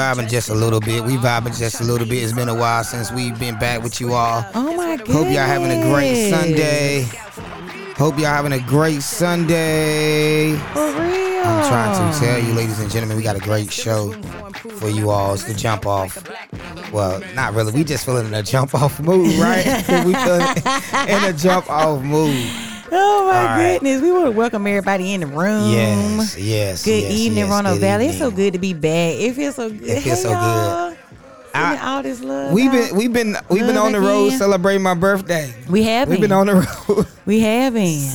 vibing just a little bit. We vibing just a little bit. It's been a while since we've been back with you all. Oh my goodness. Hope y'all having a great Sunday. Hope y'all having a great Sunday. For real. I'm trying to tell you, ladies and gentlemen, we got a great show for you all. It's the jump off. Well, not really. We just feeling in a jump off mood, right? we feeling in a jump off mood. Oh my right. goodness. We want to welcome everybody in the room. Yes, yes. Good yes, evening, yes, good Valley. It's so good to be back. It feels so good. It feels Hey, so good. y'all. I- all this love. We've been we've been we've been on the road celebrating my birthday. we have We've been on the road. We have been.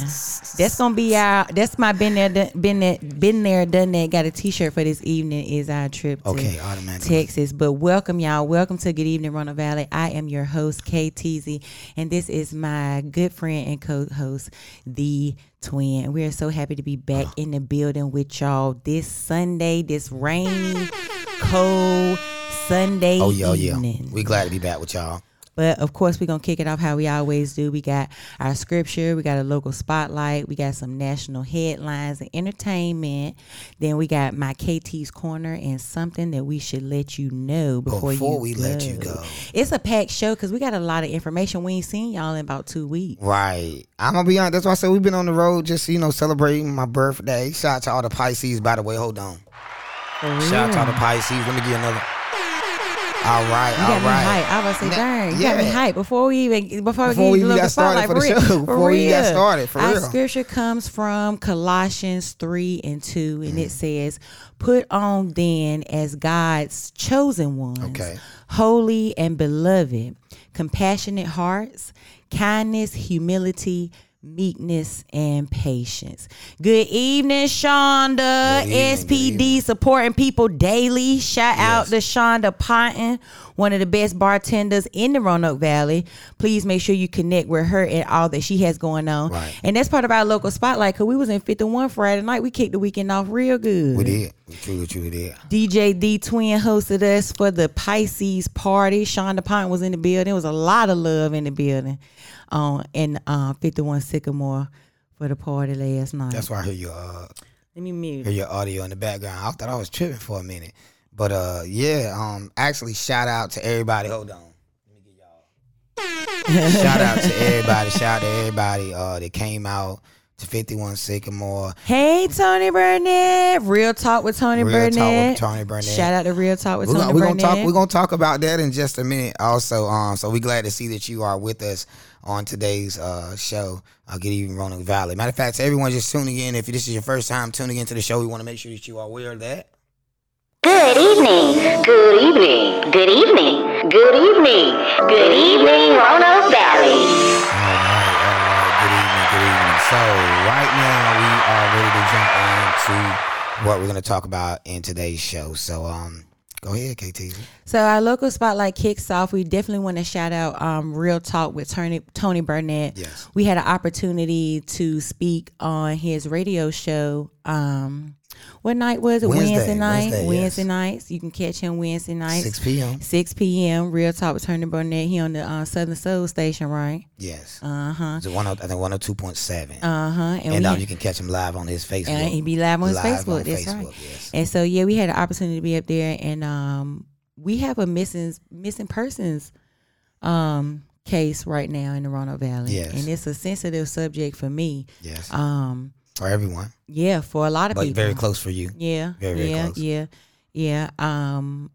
That's gonna be our. That's my been there, done- been there, been there, done that. Got a T-shirt for this evening. Is our trip to Okay. Texas. But welcome y'all. Welcome to Good Evening, Roanoke Valley. I am your host, KTZ, and this is my good friend and co-host, the Twin. We are so happy to be back in the building with y'all this Sunday, this rainy, cold Sunday Oh yeah, oh, yeah. We glad to be back with y'all. But of course, we're gonna kick it off how we always do. We got our scripture, we got a local spotlight, we got some national headlines and entertainment. Then we got my KT's corner and something that we should let you know before, Before we go. let you go. It's a packed show because we got a lot of information. We ain't seen y'all in about two weeks. Right. I'm gonna be honest. That's why I said we've been on the road, just you know, celebrating my birthday. Shout out to all the Pisces, by the way. Hold on. Shout out to all the Pisces. Let me get another. All right, You all got me right. hype. I was say, Now- dang, you got me yeah. hype before we even before, Before we we got started spotlight for the real. show. Before we got started, for Our real. scripture comes from Colossians three and two, and Mm. it says, "Put on then as God's chosen ones, Okay. holy and beloved, compassionate hearts, kindness, humility." Meekness and patience. Good evening, Shonda. Good evening, SPD supporting people daily. Shout out to Shonda Ponton, one of the best bartenders in the Roanoke Valley. Please make sure you connect with her and all that she has going on. Right. And that's part of our local spotlight because we was in 51 Friday night. We kicked the weekend off real good. We did. We truly, truly did. DJ D Twin hosted us for the Pisces party. Shonda Ponton was in the building. There was a lot of love in the building um, in uh, 51 Sycamore for the party last night. That's why I hear your uh, Let me mute. hear your audio in the background. I thought I was tripping for a minute, but uh, yeah. Um, actually, shout out to everybody. Hold on. Let me get y'all. shout out to everybody. Shout out to everybody uh, that came out to 51 Sycamore. Hey, Tony Burnette. Real Talk with Tony Burnette. Real Burnette. Talk with Tony Burnette. Shout out to Real Talk with We're Tony gonna, we're gonna Burnette. talk. We're gonna talk about that in just a minute. Also, um, so we glad to see that you are with us on today's uh show. I'll get even Roanoke Valley. Matter of fact, to everyone just tuning in, if this is your first time tuning into the show, we want to make sure that you are aware of that. Good evening. Good evening. Good evening. Good evening. Good evening, Roanoke Valley. All right, all right. Good evening, good evening. So right now we are ready to jump into what we're gonna talk about in today's show. So um, go ahead, KT. So our local spotlight kicks off. We definitely want to shout out um, Real Talk with Tony, Tony Burnette. Yes. We had an opportunity to speak on his radio show. Um, what night was it? Wednesday, night. Wednesday, Wednesday yes. nights. You can catch him Wednesday nights. 6 p.m. 6 p.m. Real Talk with Tony Burnette. He on the uh, Southern Soul Station, right? Yes. Uh huh. One. oh, I think one hundred two point seven. Uh huh. And, And um, you can catch him live on his Facebook. and he be live on his Live Facebook. on That's Facebook, right. yes. And so yeah, we had an opportunity to be up there, and um, we have a missing missing persons um case right now in the Roanoke Valley, Yes. and it's a sensitive subject for me. Yes. Um, for everyone, yeah, for a lot of but people. very close for you. Yeah, Very, very yeah, close. yeah, yeah. Um,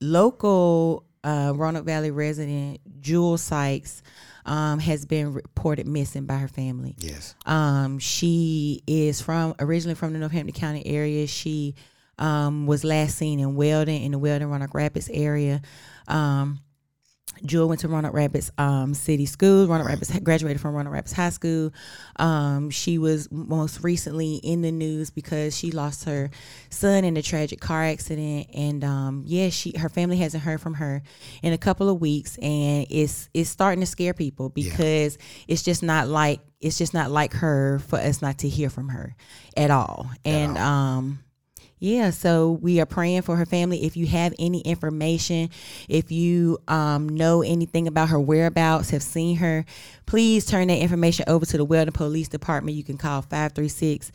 local uh, Roanoke Valley resident Jewel Sykes um, has been reported missing by her family. Yes. Um, she is from originally from the Northampton County area. She um, was last seen in Weldon in the Weldon Roanoke Rapids area. Um, Jewel went to Roanoke Rapids um, City Schools. Roanoke Rapids graduated from Roanoke Rapids High School. Um, she was most recently in the news because she lost her son in a tragic car accident, and um, yeah, she her family hasn't heard from her in a couple of weeks, and it's it's starting to scare people because it's just not like it's just not like her for us not to hear from her at all, and um yeah, so we are praying for her family. If you have any information, if you um, know anything about her whereabouts, have seen her, please turn that information over to the Weldon Police Department. You can call 536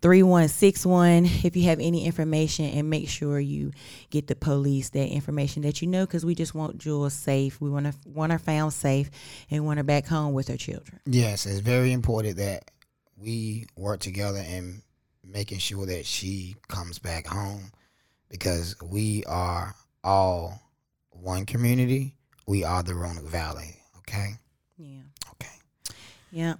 3161 if you have any information and make sure you get the police that information that you know because we just want Jewel's safe. We want to want her found safe and want her back home with her children. Yes, it's very important that we work together and making sure that she comes back home because we are all one community. We are the Roanoke Valley. Okay. Yeah. Okay. Yeah.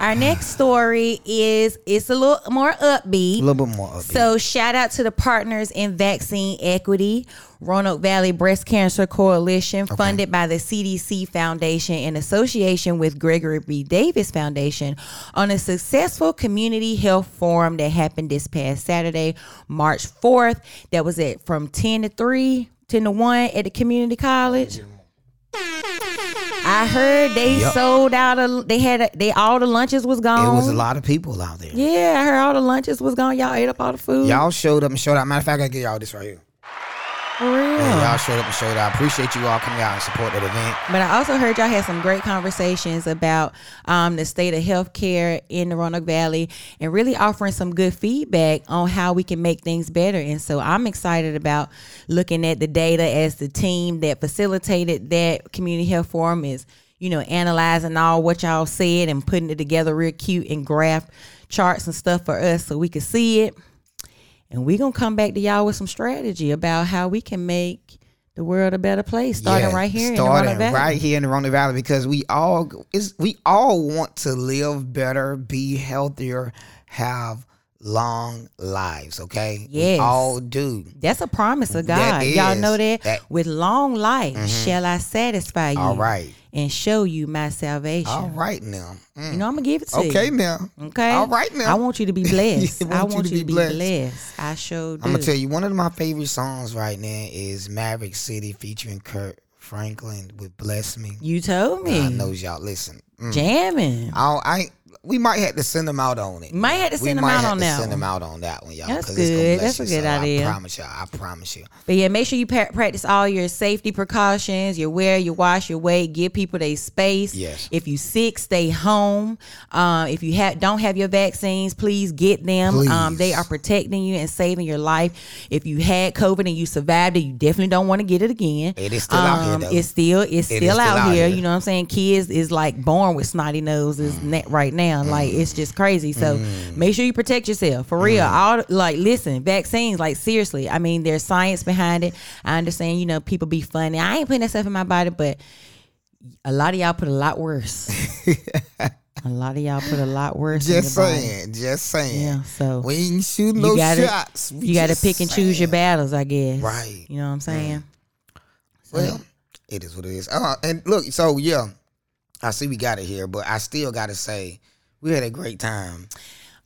Our next story is it's a little more upbeat. A little bit more upbeat. So shout out to the partners in vaccine equity, Roanoke Valley Breast Cancer Coalition, funded by the CDC Foundation in association with Gregory B. Davis Foundation, on a successful community health forum that happened this past Saturday, March 4th. That was at from 10 to 3, 10 to 1 at the community college. I heard they Yep. sold out. Of, they had a, they all the lunches was gone. it was a lot of people out there. Yeah, I heard all the lunches was gone. Y'all ate up all the food. Y'all showed up and showed out. Matter of fact, I give y'all this right here. For real. Yeah, y'all showed up and showed out. I appreciate you all coming out and support that event. But I also heard y'all had some great conversations about um, the state of healthcare in the Roanoke Valley and really offering some good feedback on how we can make things better. And so I'm excited about looking at the data as the team that facilitated that community health forum is, you know, analyzing all what y'all said and putting it together real cute and graph charts and stuff for us so we can see it. And we're going to come back to y'all with some strategy about how we can make the world a better place, starting Yeah, right here in the starting Valley. right here in the Roanoke Valley because we all is we all want to live better, be healthier, have long lives. Okay, Yes. we all do. That's a promise of God. Y'all know that? That- With long life mm-hmm. shall I satisfy you. All right. And show you my salvation. All right now. Mm. You know, I'm gonna give it to you. Okay now. Okay. All right now. I want you to be blessed. Yeah, I want you to be blessed. I sure. I'm gonna tell you one of my favorite songs right now is Maverick City featuring Kirk Franklin with "Bless Me." You told me. I know y'all listen. Mm. Jamming. I, I we might have to send them out on it. Might have to we send them might out have on that Send them out on that one, y'all. That's good. That's a good So idea. I promise y'all. I promise you. But yeah, make sure you pa- practice all your safety precautions. You wear, you wash, your wait. Give people their space. Yes. If you sick, stay home. Um, if you ha- don't have your vaccines, please get them. Um, they are protecting you and saving your life. If you had COVID and you survived it, you definitely don't want to get it again. It is still out here, Um, though. It's still it's It is still, still out, out here. here. You know what I'm saying? Kids is like born with snotty noses net right now. Like it's just crazy. So mm. make sure you protect yourself for real. Mm. All like listen, vaccines. Like seriously, I mean, there's science behind it. I understand. You know, people be funny. I ain't putting that stuff in my body, but a lot of y'all put a lot worse. a lot of y'all put a lot worse. in Just your body. saying. Just saying. Yeah. So We ain't shooting no gotta shots. We you got to pick and choose your battles. I guess. Right. You know what I'm mm. saying? Well, it is what it is. Uh, and look, so yeah, I see we got it here, but I still got to say we had a great time.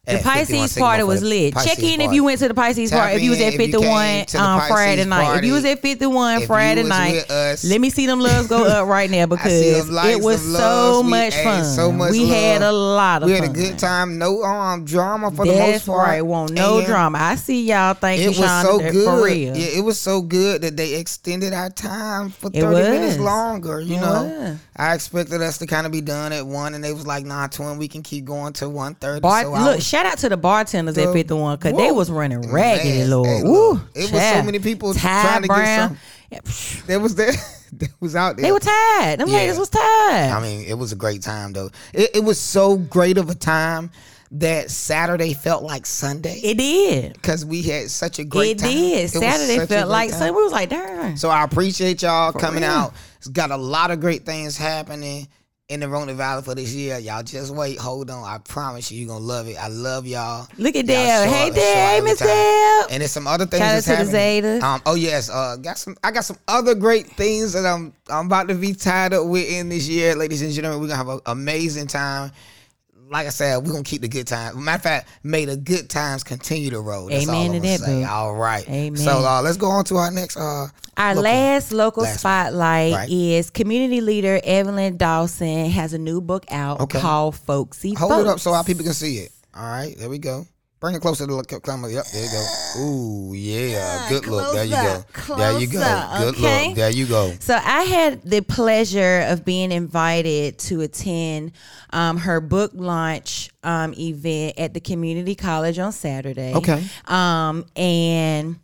The Pisces party was lit. Pisces Check in if you went to the Pisces Tap party. If you was at 51 came to the Friday night. If you was at 51 If Friday night, us. let me see them loves go up right now because likes, it was so much fun. so much we love. had a lot of We fun. had a good time. No um drama for the That's most part. right. Won't no And drama. I see y'all. Thank It you, was so good. for real. Yeah, it was so good that they extended our time for thirty minutes longer. You It know, was. I expected us to kind of be done at one, and they was like, "Nah, twin, we can keep going to one thirty. Bar- so look, shout out to the bartenders at The- 51 because they was running raggedy, Man, Lord. hey, it was so many people Ty trying to get some- Yeah, They was there. they was out there. They were tired. Them Yeah. was tired. I mean, it was a great time though. It, it was so great of a time that Saturday felt like Sunday it did. because we had such a great day. It time. did. was Saturday felt like. Sunday. We was like, darn. So I appreciate y'all coming real. out. It's got a lot of great things happening in the Roanoke Valley for this year. Y'all just wait, hold on. I promise you, you're gonna love it. I love y'all. Look at Dale. Hey, Dale. Hey, Miss. Dale. And there's some other things Shout out that's to the happening. Zeta. Um, oh yes, uh, got some. I got some other great things that I'm I'm about to be tied up with in this year, ladies and gentlemen. We're gonna have an amazing time. Like I said, we're gonna keep the good times. Matter of fact, may the good times continue to roll. That's Amen all to that, say. boo. All right. Amen. So uh, let's go on to our next. Uh, Our local- last local Last spotlight Right. is community leader Evelyn Dawson has a new book out Okay. called Folksy Hold Folks. it up so our people can see it. All right, there we go. Bring it closer to the camera. Yep, there you go. Ooh, yeah. Ah, Good look. There you go. closer, There you go. Good okay? look. There you go. So I had the pleasure of being invited to attend um, her book launch um, event at the community college on Saturday. Okay. Um, and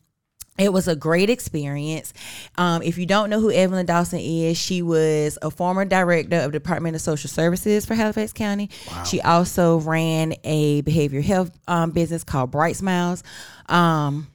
it was a great experience. Um, if you don't know who Evelyn Dawson is, she was a former director of the Department of Social Services for Halifax County. She also ran a behavioral health um, business called Bright Smiles. Um,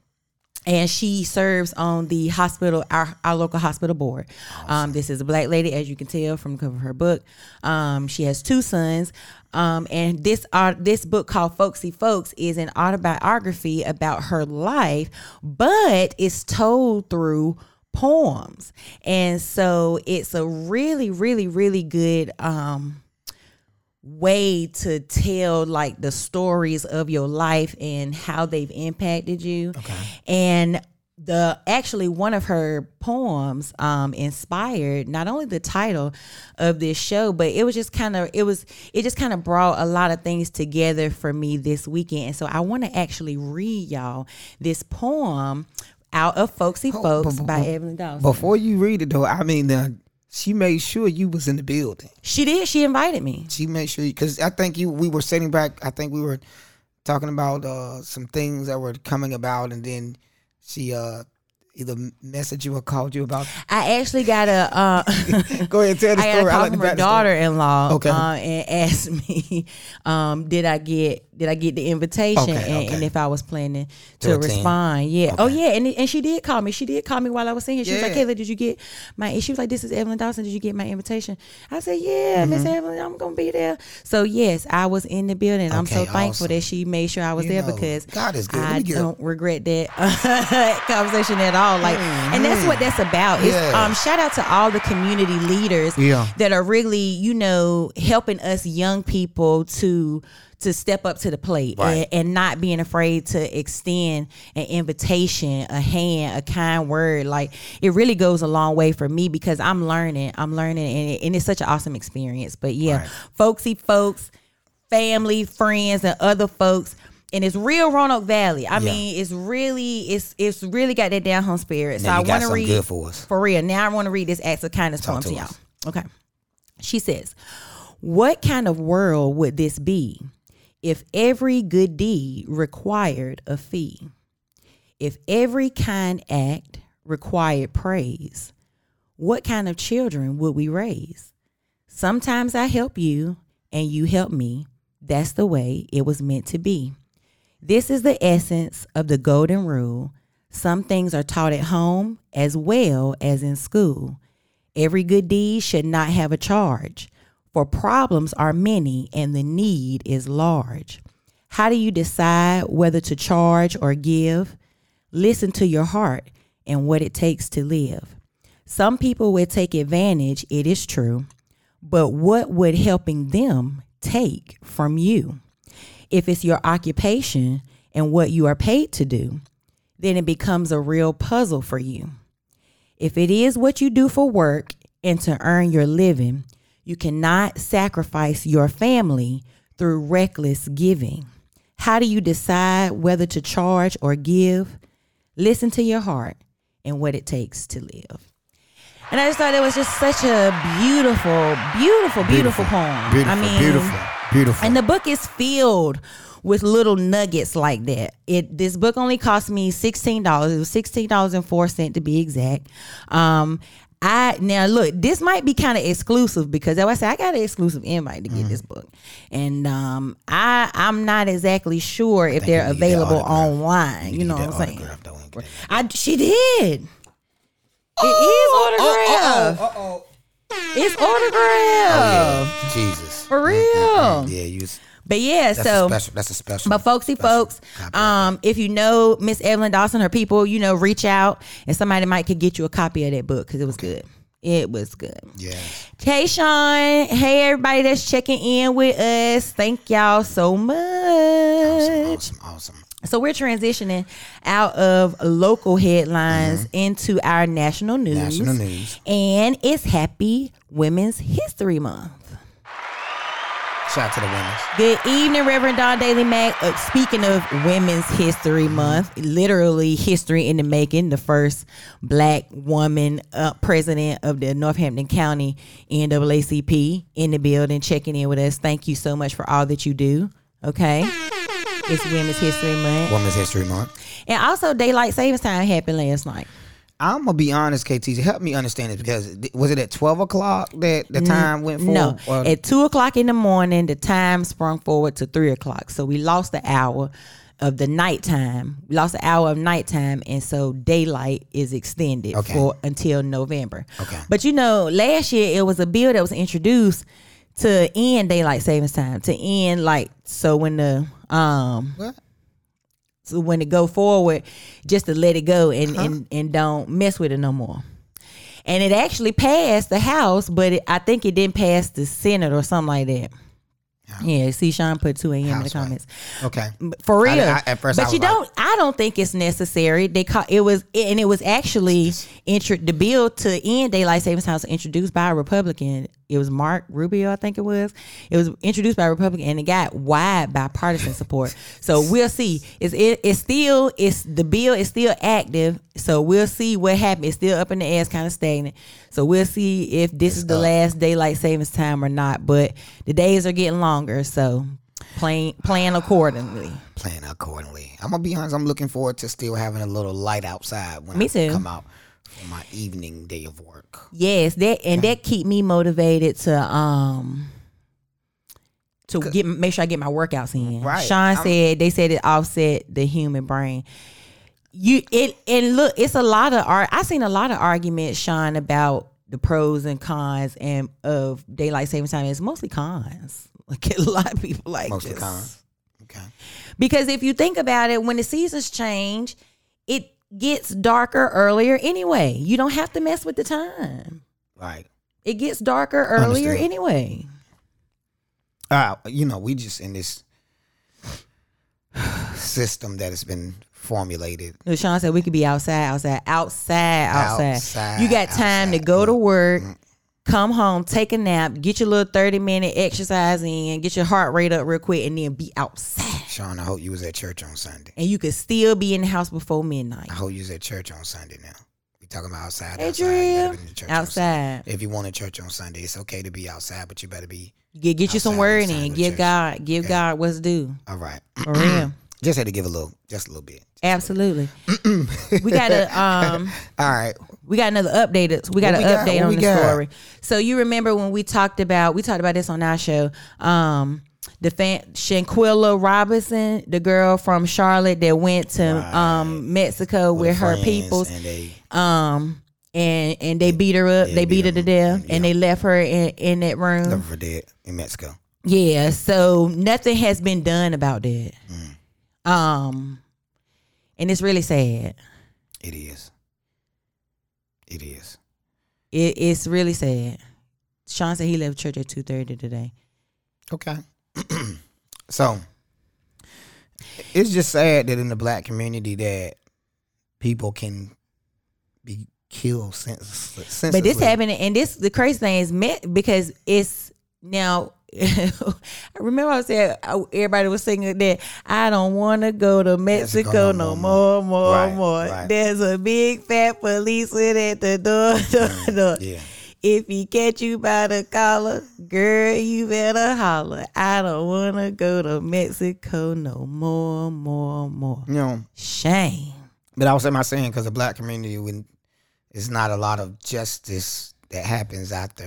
and she serves on the hospital, our, our local hospital board. Um, this is a black lady, as you can tell from the cover of her book. Um, she has two sons, um, and this uh, this book called Folksy Folks is an autobiography about her life, but it's told through poems, and so it's a really, really, really good. Um, way to tell like the stories of your life and how they've impacted you. Okay. And the actually one of her poems um inspired not only the title of this show but it was just kind of it was it just kind of brought a lot of things together for me this weekend and so i want to actually read y'all this poem out of folksy Oh, folks bu- bu- by bu- evelyn dawson Before you read it though, I mean, she made sure you was in the building. she did she invited me She made sure because I think you we were sitting back. I think we were talking about uh, some things that were coming about, and then she uh, either messaged you or called you about. i actually got a uh Go ahead, tell the I got story. a call like from her daughter-in-law Okay. uh, and asked me, um, did I get did I get the invitation Okay, and, okay. and if I was planning To to, respond. Yeah. Oh yeah, and and she did call me. She did call me while I was singing. She was like, Kayla, did you get my? and She was like, this is Evelyn Dawson. Did you get my invitation? I said, yeah, Miss Mm-hmm. Evelyn, I'm gonna be there. So yes, I was in the building. I'm so thankful awesome. that she made sure I was You there know, because God is good. I me get a- don't regret that conversation at all. Like, and that's what that's about. It's, Yeah. um, shout out to all the community leaders Yeah. that are really, you know, helping us young people to to step up to the plate Right. and, and not being afraid to extend an invitation, a hand, a kind word. Like it really goes a long way for me because I'm learning. I'm learning, and, it, and it's such an awesome experience. But yeah, Right. folksy folks, family, friends, and other folks. And it's real Roanoke Valley. I Yeah. mean, it's really, it's it's really got that down home spirit. So I want to read good for us. for real. Now I want to read this acts of kindness Talk poem to to y'all. Okay. She says, What kind of world would this be if every good deed required a fee? If every kind act required praise, what kind of children would we raise? Sometimes I help you and you help me. That's the way it was meant to be. This is the essence of the golden rule. Some things are taught at home as well as in school. Every good deed should not have a charge, for problems are many and the need is large. How do you decide whether to charge or give? Listen to your heart and what it takes to live. Some people will take advantage, it is true, but what would helping them take from you? If it's your occupation and what you are paid to do, then it becomes a real puzzle for you. If it is what you do for work and to earn your living, you cannot sacrifice your family through reckless giving. How do you decide whether to charge or give? Listen to your heart and what it takes to live. And I just thought it was just such a beautiful, beautiful, beautiful, poem. Beautiful. I mean, beautiful. Beautiful. and the book is filled with little nuggets like that. It this book only cost me sixteen dollars. It was sixteen dollars and four cent to be exact. Um, I now look. This might be kind of exclusive because as I said, I got an exclusive invite to get this book, and um, I I'm not exactly sure if they're you need that available autograph. online. You know what I'm saying? though. I she did. It is autographed. Uh oh. It's autographed. Jesus. For real. Yeah, you. But yeah, That's so a special. That's a special. But folksy special. folks, um, if you know Miss Evelyn Dawson, her people, you know, reach out and somebody might could get you a copy of that book because it was good. It was good. Yeah. Hey Sean, hey everybody that's checking in with us. Thank y'all so much. Awesome. Awesome. awesome. So we're transitioning out of local headlines into our national news. Mm-hmm. National news. And it's Happy Women's History Month. Shout out to the women. Good evening, Reverend Don Daly Mack. Uh, speaking of Women's History Month, literally history in the making, the first black woman uh, president of the Northampton County NAACP in the building, checking in with us. Thank you so much for all that you do. Okay. It's Women's History Month. Women's History Month. And also, Daylight Savings Time happened last night. I'm gonna be honest, KT. Help me understand this because was it at 12 o'clock that the time went forward? No, Or- at two o'clock in the morning, the time sprung forward to three o'clock. So we lost the hour of the nighttime. We lost the hour of nighttime, and so daylight is extended Okay. for until November. Okay. But you know, last year it was a bill that was introduced to end daylight savings time to end like so when the um what? When it go forward, just to let it go and uh-huh. and, and don't mess with it no more. And it actually passed the House, but it, I think it didn't pass the Senate or something like that. Yeah, see, Sean put two a.m. in the comments. Okay. For real, I- at first but you like- don't. I don't think it's necessary. They call it was, and it was actually intro, the bill to end daylight savings time was introduced by a Republican. It was Marco Rubio, I think it was. It was introduced by a Republican, and it got wide bipartisan support. So we'll see. It's it, it's still it's the bill is still active. So we'll see what happens. It's still up in the air, it's kind of stagnant. So we'll see if this is the up. last daylight savings time or not. But the days are getting longer, so plan plan accordingly. Plan accordingly. I'm gonna be honest. I'm looking forward to still having a little light outside when Me I too. come out my evening day of work. Yes, that and that keep me motivated to um to get make sure I get my workouts in. Right. Sean I'm- said they said it offset the human brain. You it and look, it's a lot of art. I seen a lot of arguments, Sean, about the pros and cons and of daylight saving time. It's mostly cons. Like a lot of people like Mostly this. cons. Okay. Because if you think about it, when the seasons change, it gets darker earlier anyway. You don't have to mess with the time. Right. It gets darker earlier anyway. Uh, you know, we just in this system that has been formulated. Sean said we could be outside, outside, outside, outside. Outside, you got time to go to work, Mm. Come home, take a nap, get your little 30 minute exercise in, get your heart rate up real quick, and then be outside. Sean, I hope you was at church on Sunday. And you could still be in the house before midnight. I hope you was at church on Sunday now. We talking about outside. Hey, outside. You church. Outside. If you want to church on Sunday, it's okay to be outside, but you better be Get, get you some word in. Give church. God, give God what's due. all right. For real. Just had to give a little, just a little bit. Absolutely. we got a um All right. We got another update. We got What an we got? update What on the got? story. So you remember when we talked about we talked about this on our show. Um the fan Shanquella Robinson, the girl from Charlotte that went to um Mexico with her Friends, peoples. and they Um and and they beat her up. Yeah, they beat beat her her to death, yeah. and they left her in, in that room. never for dead in Mexico. Yeah, so nothing has been done about that. Um, and it's really sad. It is. It is. It, it's really sad. Sean said he left church at two thirty today. Okay. so it's just sad that in the black community that people can be killed senseless. But this happened, and this the crazy thing is met because it's now. I remember I said uh, everybody was singing that I don't want to go to Mexico, Mexico no no more, more, Right, more. right. There's a big fat policeman at the door, door, door. Yeah. If he catch you by the collar, girl, you better holler. I don't want to go to Mexico no more, more, more. You know, Shame. but I was saying my saying because the black community when it's not a lot of justice that happens after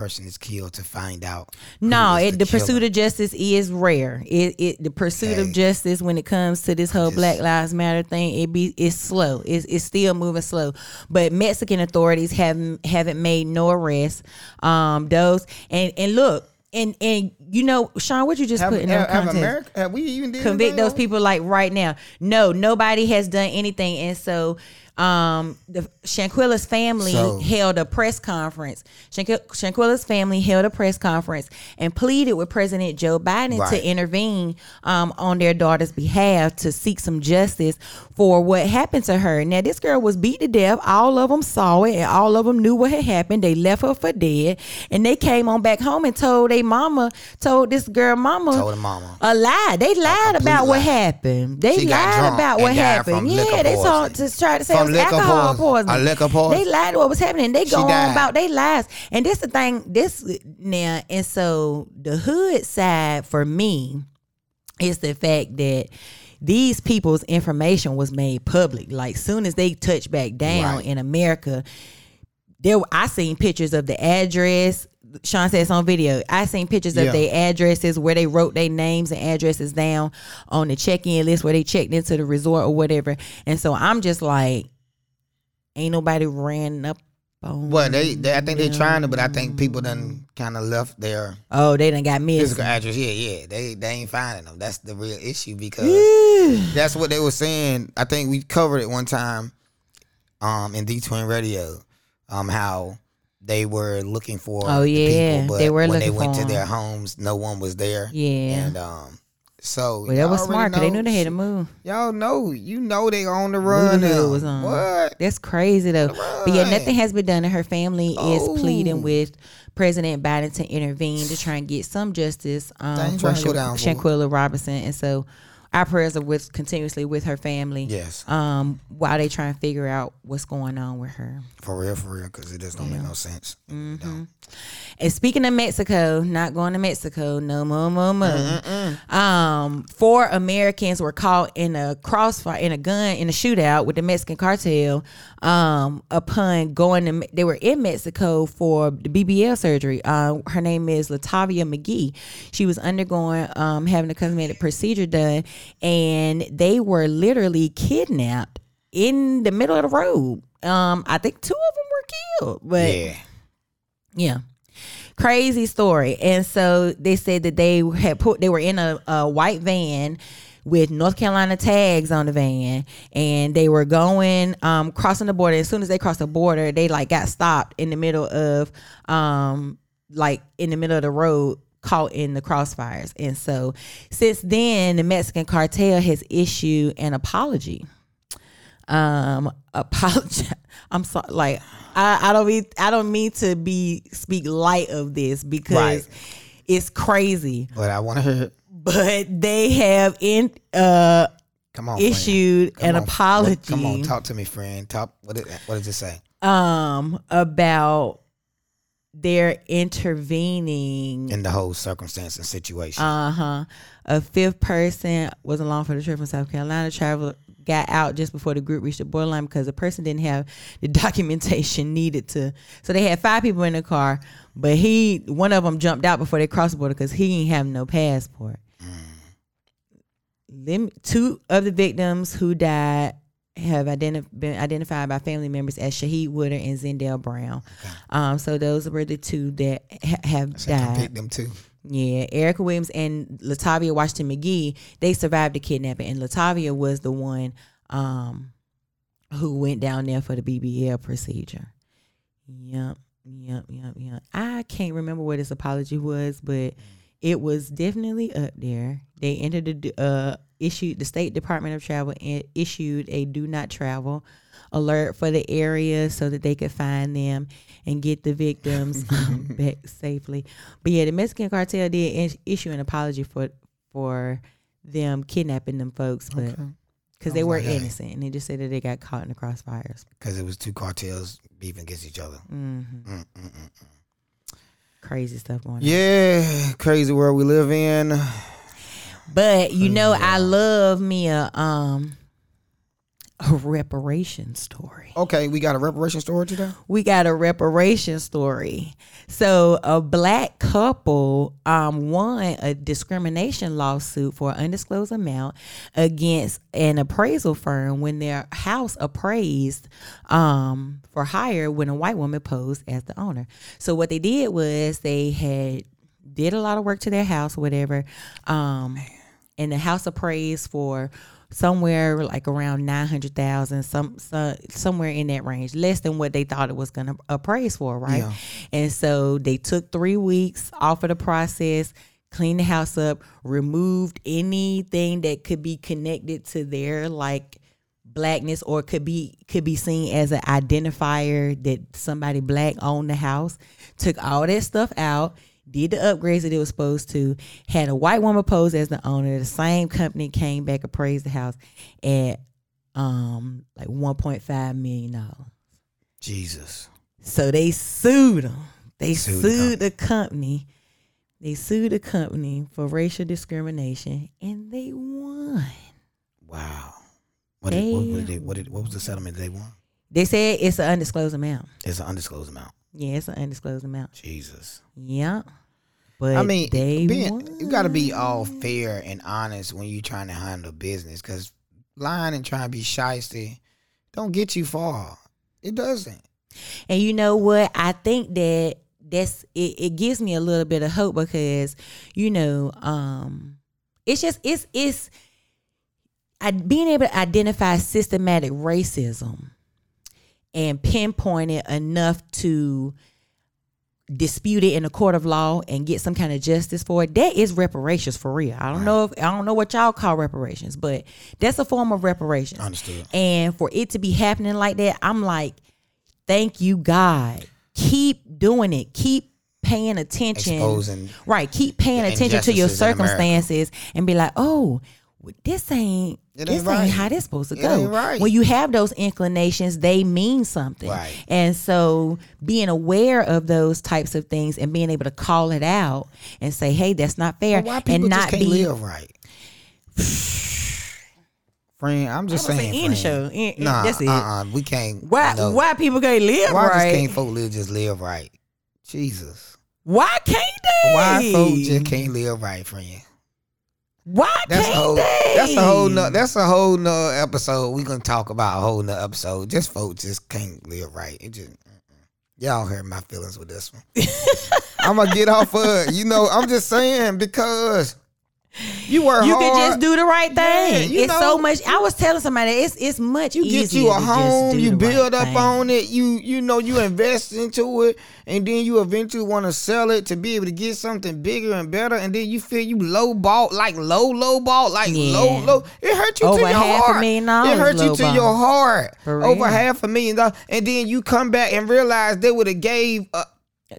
person is killed to find out. No, it, the, killer. pursuit of justice is rare. It, it the pursuit of justice when it comes to this whole just- Black Lives Matter thing, it be it's slow. It's it's still moving slow. But Mexican authorities haven't haven't made no arrests. Um, those and and look and and you know, Sean, what you just have, put in have, the have context? America have we even did convict those people like right now. No, nobody has done anything, and so um, the Shanquella's family So- held a press conference. Shanquella's family held a press conference and pleaded with President Joe Biden Right. to intervene um, on their daughter's behalf to seek some justice for what happened to her. Now, this girl was beat to death. All of them saw it, and all of them knew what had happened. They left her for dead, and they came on back home and told their mama, told this girl mama, Told mama. a lie. They lied about what happened. They She lied about what happened. Yeah, they told poisoning. to try to say From it was alcohol poison- liquor poison. They lied to what was happening. They go on about they lies. And this the thing. This now and so the hood side for me is the fact that these people's information was made public. Like soon as they touched back down Right. in America, there I seen pictures of the address. Sean says on video. I seen pictures Yeah. of their addresses where they wrote their names and addresses down on the check-in list where they checked into the resort or whatever. And so I'm just like, ain't nobody ran up on. Well, they, they I think they're trying to, but I think people done kind of left their Oh, they done got missed. physical address. Yeah, yeah. They they ain't finding them. That's the real issue because that's what they were saying. I think we covered it one time, um, in D Twin Radio, um, how they were looking for. Oh, the yeah. people, but They were when they went to their homes, no one was there. Yeah. and um, so Well, that was smart because they knew they had to move. Y'all know, you know, they on the run. Now. was on. What? That's crazy though. But yeah, nothing has been done, and her family Oh. is pleading with President Biden to intervene to try and get some justice um, for trying to go Shan- down, fool. Shanquella Robinson. And so, our prayers are with continuously with her family. Yes, Um, while they try and figure out what's going on with her. for real, for real, because it just don't make no sense. Mm-hmm. No. And speaking of Mexico, not going to Mexico, no more, more, more. Um, four Americans were caught in a crossfire, in a gun, in a shootout with the Mexican cartel. Um, upon going to, they were in Mexico for the BBL surgery. Uh, her name is Latavia McGee. She was undergoing, um, having a cosmetic procedure done, and they were literally kidnapped in the middle of the road. Um, I think two of them were killed, but Yeah, yeah. Crazy story. And so they said that they had put they were in a, a white van with North Carolina tags on the van and they were going um crossing the border. As soon as they crossed the border, they like got stopped in the middle of um like in the middle of the road caught in the crossfires. And so since then the Mexican cartel has issued an apology um apologize i'm sorry like I, I don't mean i don't mean to be speak light of this because Right. it's crazy but I want to hear. it. but they have in uh Come on, issued Come an on. apology Come on, talk to me, friend. Talk. What did What does it say? um about their intervening In the whole circumstance and situation. Uh-huh. A fifth person was along for the trip from South Carolina. Travel got out just before the group reached the borderline because the person didn't have the documentation needed to. So they had five people in the car, but he one of them jumped out before they crossed the border because he didn't have no passport. Them two of the victims who died have identi- been identified by family members as Shaeed Woodard and Zindell Brown. Um, so those were the two that ha- have I died. picked them too. Yeah, Erica Williams and Latavia Washington McGee, they survived the kidnapping, and Latavia was the one um, who went down there for the BBL procedure. Yep, yep, yep, yep. I can't remember what his apology was, but it was definitely up there. They entered the uh, issued the State Department of Travel and issued a do not travel alert for the area so that they could find them and get the victims back safely. But yeah, the Mexican cartel did issue an apology for for them kidnapping them folks, but because they were like, innocent and they just said that they got caught in the crossfires. Because it was two cartels beefing against each other. hmm Mm, mm, mm. Crazy stuff going on. Yeah, crazy world we live in. But you know, I love me a um a reparation story. Okay, we got a reparation story today. we got a reparation story. So a black couple um, won a discrimination lawsuit for an undisclosed amount against an appraisal firm when their house appraised um, for hire when a white woman posed as the owner. So what they did was they had did a lot of work to their house whatever. Um, and the house appraised for somewhere like around nine hundred thousand, some, some somewhere in that range, less than what they thought it was going to appraise for, right? Yeah. And so they took three weeks off of the process, cleaned the house up, removed anything that could be connected to their like blackness or could be could be seen as an identifier that somebody black owned the house took all that stuff out did the upgrades that it was supposed to had a white woman pose as the owner the same company came back and appraised the house at um like 1.5 million dollars Jesus. so they sued them they Sued sued, the the company they sued the company for racial discrimination and they won Wow. What did, what, what, did they, what, did, what was the settlement they won? they said it's an undisclosed amount It's an undisclosed amount. Yeah, it's an undisclosed amount. Jesus. Yeah. But I mean, being, won. you got to be all fair and honest when you're trying to handle business because lying and trying to be shysty don't get you far. It doesn't. And you know what? I think that that's it, it gives me a little bit of hope because, you know, um it's just it's it's I, being able to identify systematic racism and pinpoint it enough to dispute it in a court of law and get some kind of justice for it that is reparations for real. I don't know if i don't know what y'all call reparations but that's a form of reparations. Understood. and for it to be happening like that i'm like thank you god. Keep doing it. Keep paying attention. Exposing right. Keep paying attention to your injustices in America. circumstances and be like oh well, this ain't It this ain't ain't, right. how this supposed to It go right. when you have those inclinations they mean something Right. and so being aware of those types of things and being able to call it out and say hey that's not fair Why people and not can't be live right? Friend, I'm just I'm saying. say in the friend. show. In- Nah, that's it. uh-uh, we can't. why no. why people can't live Why right just can't folk live just live right? Jesus. why can't they Why folk just can't live right, friend? Why That's a can't whole. they That's a whole. No, that's a whole nother episode. We gonna talk about a whole nother episode. Just folks just can't live right. It just. Y'all hurt my feelings with this one. I'm gonna get off of it. You know, I'm just saying because you work you hard. can just do the right thing. you it's know- so much. I was telling somebody it's it's much You get easier you a home, you build right up thing. on it, you you know you invest into it, and then you eventually want to sell it to be able to get something bigger and better, and then you feel you low ball like low low ball like Yeah. low low. It hurt you Over to your half a heart. it hurt you to ball. your heart. Over half a million dollars, and then you come back and realize they would have gave.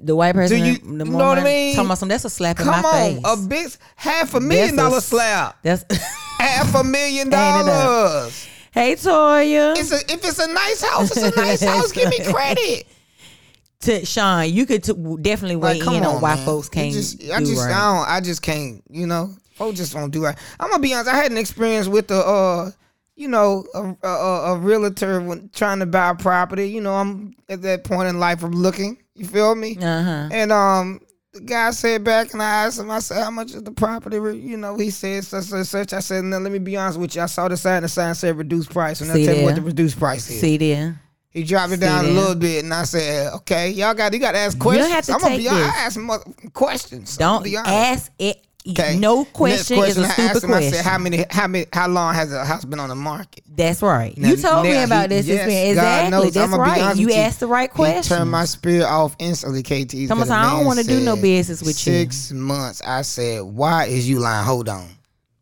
The white person, you- the you know what I mean? Talking about some, that's a slap in come my on, face. a big half a million a dollar s- slab, That's half a million Add it up. dollars. hey Toya. It's a, if it's a nice house, it's a nice house. Give me credit. to Sean, you could t- definitely weigh Like, in on, on, why man. folks can't just, do I just, right. I don't, I just can't. You know, folks just won't do right. I'm gonna be honest. I had an experience with the, uh, you know, a, a, a a realtor when trying to buy a property. You know, I'm at that point in life of looking. You feel me? Uh huh. And um, the guy said back, and I asked him. I said, "How much is the property?" You know, he said such such such. I said, "Now let me be honest with you. I saw the sign. The sign said reduced price, and I'll tell you what the reduced price is." See there. He dropped it down a little bit, and I said, "Okay, y'all got you got to ask don't questions. have to I'm gonna be honest. I ask questions. Don't ask it. Okay. No Next question, is a I stupid question. I said, "How many? How many? How long has the house been on the market?" That's right. Now- you told me now about he- this. yes. God exactly. knows, That's right. You asked the right question. Turn my spirit off instantly, KT. Thomas, I don't wanna do no business with you. Six months. I said, "Why is you lying? Hold on.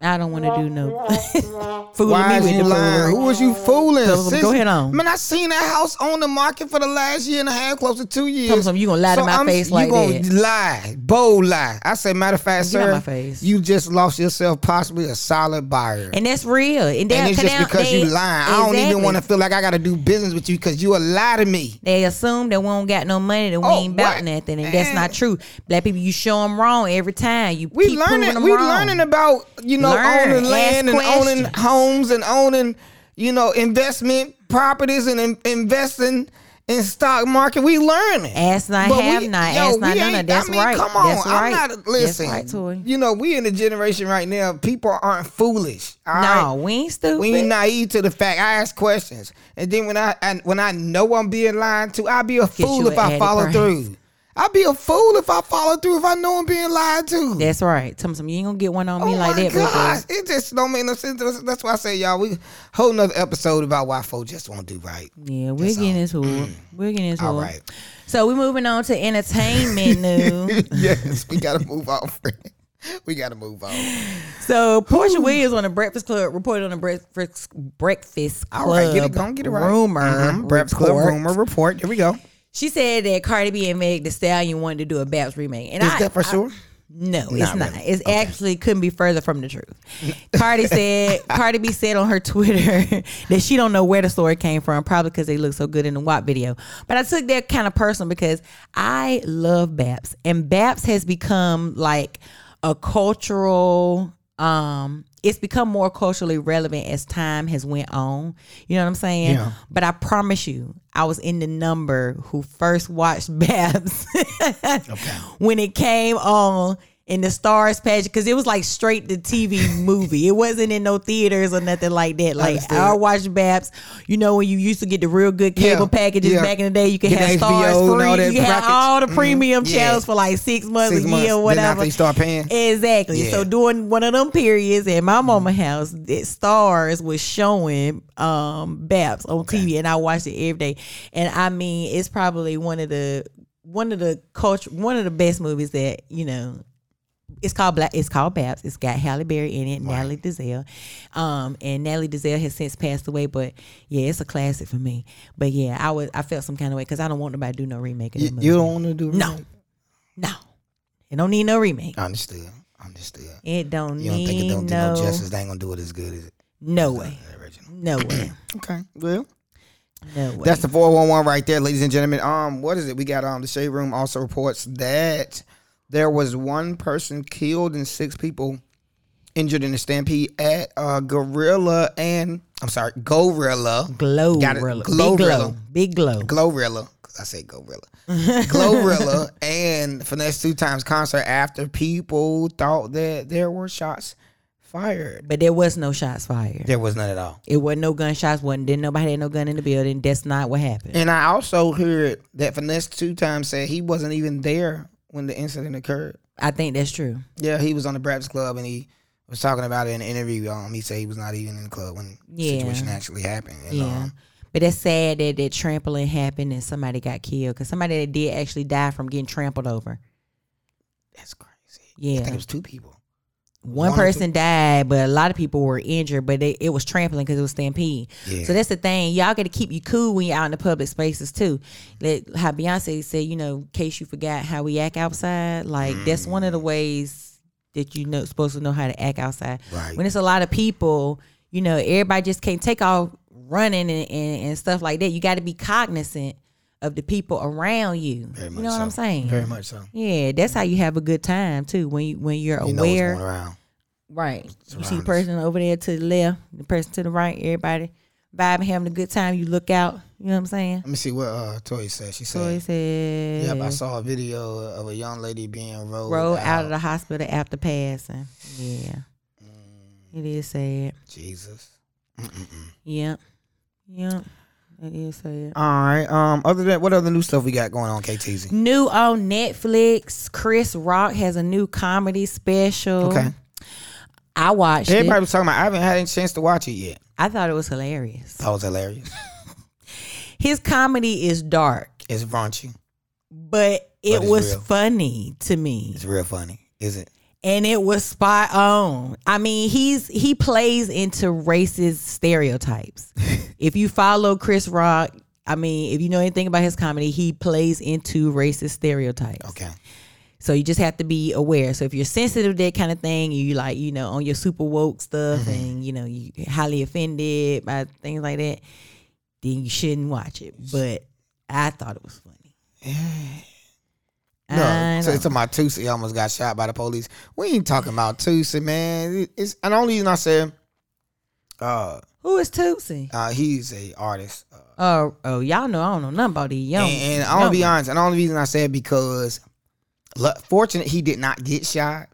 I don't want to do no fooling Why me is with you the lying? Who was you fooling? So, sis? go ahead on. Man, I seen that house on the market for the last year and a half, close to two years. Tell me something, you gonna lie to my face like you gonna that. lie, bold lie. I say, matter of fact, Get sir, my face. you just lost yourself possibly a solid buyer. And that's real. And, And it's just they- because you they- lying. I don't even want to feel like I got to do business with you because you a lie to me. They assume that we don't got no money, that we Oh, ain't about what? nothing, and that's not true. Black people, you show them wrong every time. You We keep proving learning. them We wrong. learning about you know Learn, owning land ask and owning homes and owning you know investment properties and in, investing in stock market. We learning. Ask not, But have we- not. yo, Ask not, none of. That's I mean, right. Come on, That's I'm right. not listen. That's right, You know, we in the generation right now. People aren't foolish. No, right? we ain't stupid. We ain't naive to the fact. I ask questions, and then when I, I when I know I'm being lied to, I'll be a fool if I follow price. through. I'd be a fool if I follow through if I know I'm being lied to. That's right. Tell me some. You ain't gonna get one on me oh like that. gosh, it just don't make no sense. That's- why I say, y'all, we whole another episode about why folks just won't do right. Yeah, we're That's getting all. into it. We're getting into All it. right. So we're moving on to entertainment news. yes, we gotta move on, friend. We gotta move on. So Portia Williams on the Breakfast Club reported on the Breakfast Breakfast Club All right, get it, on, get it right. rumor Mhm, Breakfast Club rumor report. Here we go. She said that Cardi B and Meg The Stallion wanted to do a Baps remake, and Is I, that for I- sure? No, it's Not not. really. It's actually couldn't be further from the truth. Cardi said, Cardi B said on her Twitter that she don't know where the story came from, probably because they look so good in the WAP video. But I took that kind of personal because I love Baps, and Baps has become like a cultural. Um, it's become more culturally relevant as time has went on. You know what I'm saying? Yeah. But I promise you, I was in the number who first watched Baps when it came on in the stars page because it was like straight to TV movie. It wasn't in no theaters or nothing like that. Like. I watched Baps. You know when you used to get the real good cable Yeah, packages yeah. back in the day, you could Get have stars free. You have all the Mhm. premium Yeah. channels for like six months, Six a months. year, Then whatever. you start paying. Exactly. So during one of them periods at my mama house, it stars was showing um Baps on TV and I watched it every day. And I mean, it's probably one of the one of the culture one of the best movies that, you know, it's called Black. It's called Baps. It's got Halle Berry in it, Natalie Desselle, um, and Natalie Desselle has since passed away. But yeah, it's a classic for me. But yeah, I was I felt some kind of way because I don't want nobody to do no remake of You, movie. you don't want to do No. remake? no, it don't need no remake. Understood. Understood. It don't You don't need think it don't do no no justice? They ain't gonna do it as good as it. no way, original. no way, Okay. Well, no way. that's the four one one right there, ladies and gentlemen. Um, what is it? We got um the shade room also reports that there was one person killed and six people injured in a stampede at uh Gorilla and I'm sorry, Gorilla. glow, gorilla. Glow big glow, gorilla. big glow. Glorilla. I say Gorilla. Glorilla and Finesse2Tymes concert after people thought that there were shots fired. But there was no shots fired. There was none at all. It wasn't no gunshots. wasn't Didn't nobody had no gun in the building. That's not what happened. And I also heard that Finesse2Tymes said he wasn't even there when the incident occurred. I think that's true. Yeah, he was on the Breakfast Club and he was talking about it in an interview. Um, he said he was not even in the club when the situation actually happened. And, Yeah. um, But it's sad that that trampling happened and somebody got killed because somebody that did actually die from getting trampled over. that's crazy. Yeah. I think it was two people. One, One person died, but a lot of people were injured. But they, it was trampling because it was stampede. Yeah. So that's the thing. Y'all got to keep you cool when you're out in the public spaces too. Like how Beyonce said, you know, in case you forgot how we act outside. Like that's one of the mm. ways that you know supposed to know how to act outside. Right. When it's a lot of people, you know, everybody just can't take off running and, and, and stuff like that. You got to be cognizant of the people around you. Very you know what so. I'm saying? Very much so. Yeah, that's how you have a good time too. When you when you're You aware, going around. right? You see the person over there to the left, the person to the right, everybody vibing, having a good time. You look out. You know what I'm saying? Let me see what uh Toy said. She said. Tori said, "Yep, I saw a video of a young lady being rolled, roll out. out of the hospital after passing. Yeah, Mm. it is sad. Jesus." Yep, yep, it is sad. All right. Um. Other than what other new stuff we got going on, KTZ? New on Netflix, Chris Rock has a new comedy special. Okay. I watched Everybody it. was talking about. I haven't had any chance to watch it yet. I thought it was hilarious. That was hilarious. His comedy is dark, It's raunchy. but it it's was real. funny to me. It's real funny. Is it? And it was spot on. I mean, he's he plays into racist stereotypes. if you follow Chris Rock, I mean, if you know anything about his comedy, he plays into racist stereotypes. Okay. So you just have to be aware. So if you're sensitive to that kind of thing, you like, you know, on your super woke stuff Mm-hmm. and you know, you highly offended by things like that, then you shouldn't watch it. But I thought it was funny. No, so it's about Toosii almost got shot by the police. We ain't talking about Toosii, man. It's and the only reason I said, uh, Who is Tootsie? uh, he's a artist. Uh, Oh, oh, y'all know I don't know nothing about these young. and, and I'm gonna be honest, and the only reason I said because, lu- fortunate he did not get shot.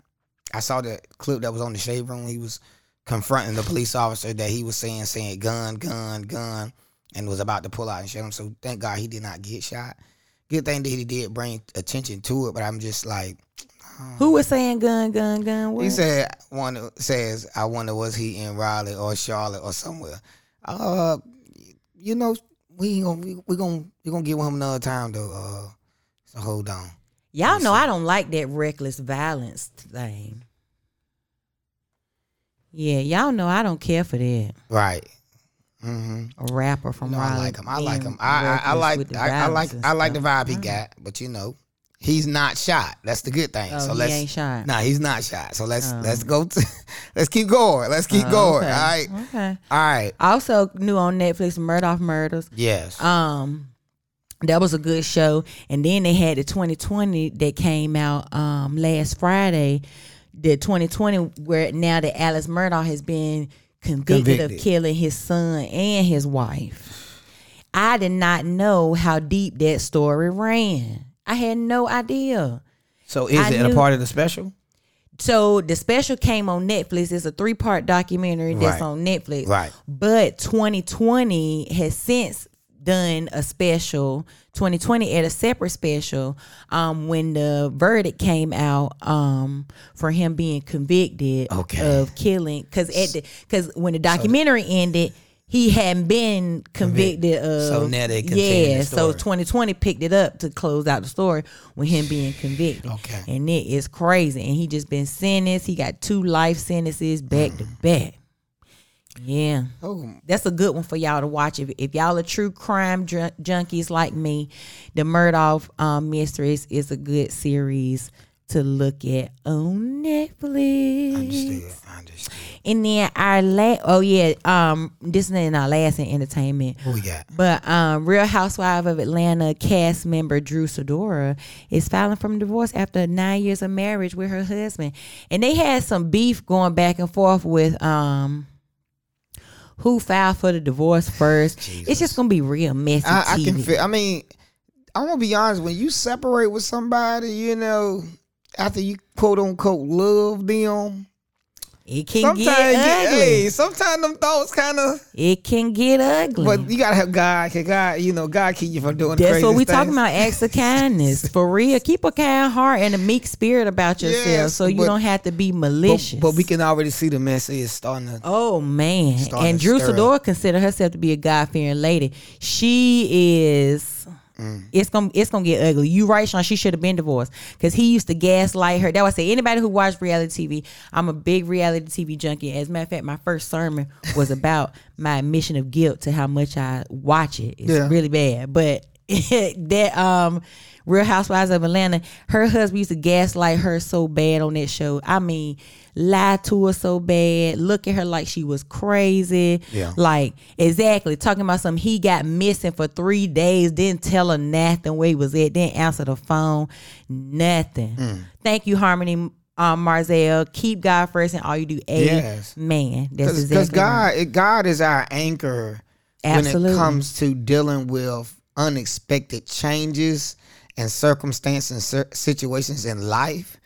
I saw the clip that was on the shade room. He was confronting the police officer that he was saying, saying gun, gun, gun, and was about to pull out and shoot him. So thank God he did not get shot. Good thing that he did bring attention to it. But I'm just like, Who was saying gun, gun, gun? What? he said one says, I wonder was he in Raleigh or Charlotte or somewhere. Uh, you know, we ain't gonna we, we gonna we gonna get with him another time though. Uh, so hold on. Y'all know I don't like that reckless violence thing. Yeah, y'all know I don't care for that. Right. Mm-hmm. A rapper from No, I like him. I like him. I I, I like the I, I like I like the vibe he got. But you know, he's not shot. That's the good thing. Oh, so he let's ain't shot. Nah, he's not shot. So let's Oh. let's go. To, let's keep going. Let's keep Oh, going. okay. All right. Okay. All right. Also new on Netflix, Murdaugh Murders. Yes. Um, that was a good show. And then they had the 2020 that came out um last Friday. The 2020 where now that Alice Murdaugh has been convicted, Convicted. of killing his son and his wife. I did not know how deep that story ran. I had no idea. so is I it a part of the special? So the special came on Netflix. It's a three part documentary that's Right. on Netflix. Right. But 2020 has since done a special. 2020 at a separate special um, when the verdict came out um, for him being convicted Okay. of killing. Because at the because when the documentary ended. He hadn't been convicted of. So now they yeah. So 2020 picked it up to close out the story with him being convicted. Okay. And it is crazy. And he just been sentenced. He got two life sentences back to back. Yeah. Oh, That's a good one for y'all to watch. If, if y'all are true crime jun- junkies like me, the Murdaugh um, Mysteries is a good series to look at on Netflix. understood. I understood. And then our last, oh yeah, um, this is not our last in entertainment. What we got? But um, Real Housewife of Atlanta cast member Drew Sidora is filing from divorce after nine years of marriage with her husband, and they had some beef going back and forth with um, who filed for the divorce first. It's just gonna be real messy. I, I can feel. I mean, I'm gonna be honest. When you separate with somebody, you know, after you quote unquote love them, It can sometimes, get ugly. hey, sometimes them thoughts kind of. It can get ugly. But you gotta have God. Cause God, you know, God keep you from doing. That's what we things. talking about. Acts of kindness for real. Keep a kind heart and a meek spirit about yourself, Yes, so you but- don't have to be malicious. but we can already see the mess is starting to. Oh man! Starting And Drew stir up. Sidora consider herself to be a God fearing lady. She is. Mm. It's gonna it's gonna get ugly. You right, Sean? She should have been divorced because he used to gaslight her. That would say anybody who watched reality TV. I'm a big reality TV junkie. As a matter of fact, my first sermon was about my admission of guilt to how much I watch it. It's Yeah. really bad, but that um. Real Housewives of Atlanta, her husband used to gaslight her so bad on that show. I mean, lie to her so bad, look at her like she was crazy. Yeah. Like, exactly. Talking about something he got missing for three days, didn't tell her nothing where he was at, didn't answer the phone, nothing. Mm. Thank you, Harmony um, Marzell. Keep God first and all you do. A Yes. man. That's Because exactly right. God, it- God is our anchor when it comes to dealing with unexpected changes and circumstances and situations in life.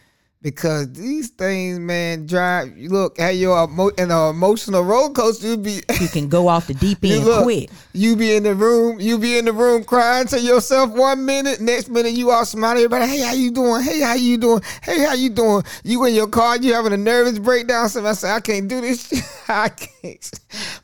Because these things, man, drive. Look, at your emo- in an emotional roller coaster. You be, You can go off the deep end look, quick. you be in the room, you be in the room crying to yourself one minute, next minute you all smiling. Everybody, hey, how you doing? Hey, how you doing? Hey, how you doing? You in your car, you having a nervous breakdown. Somebody say, I can't do this. I can't.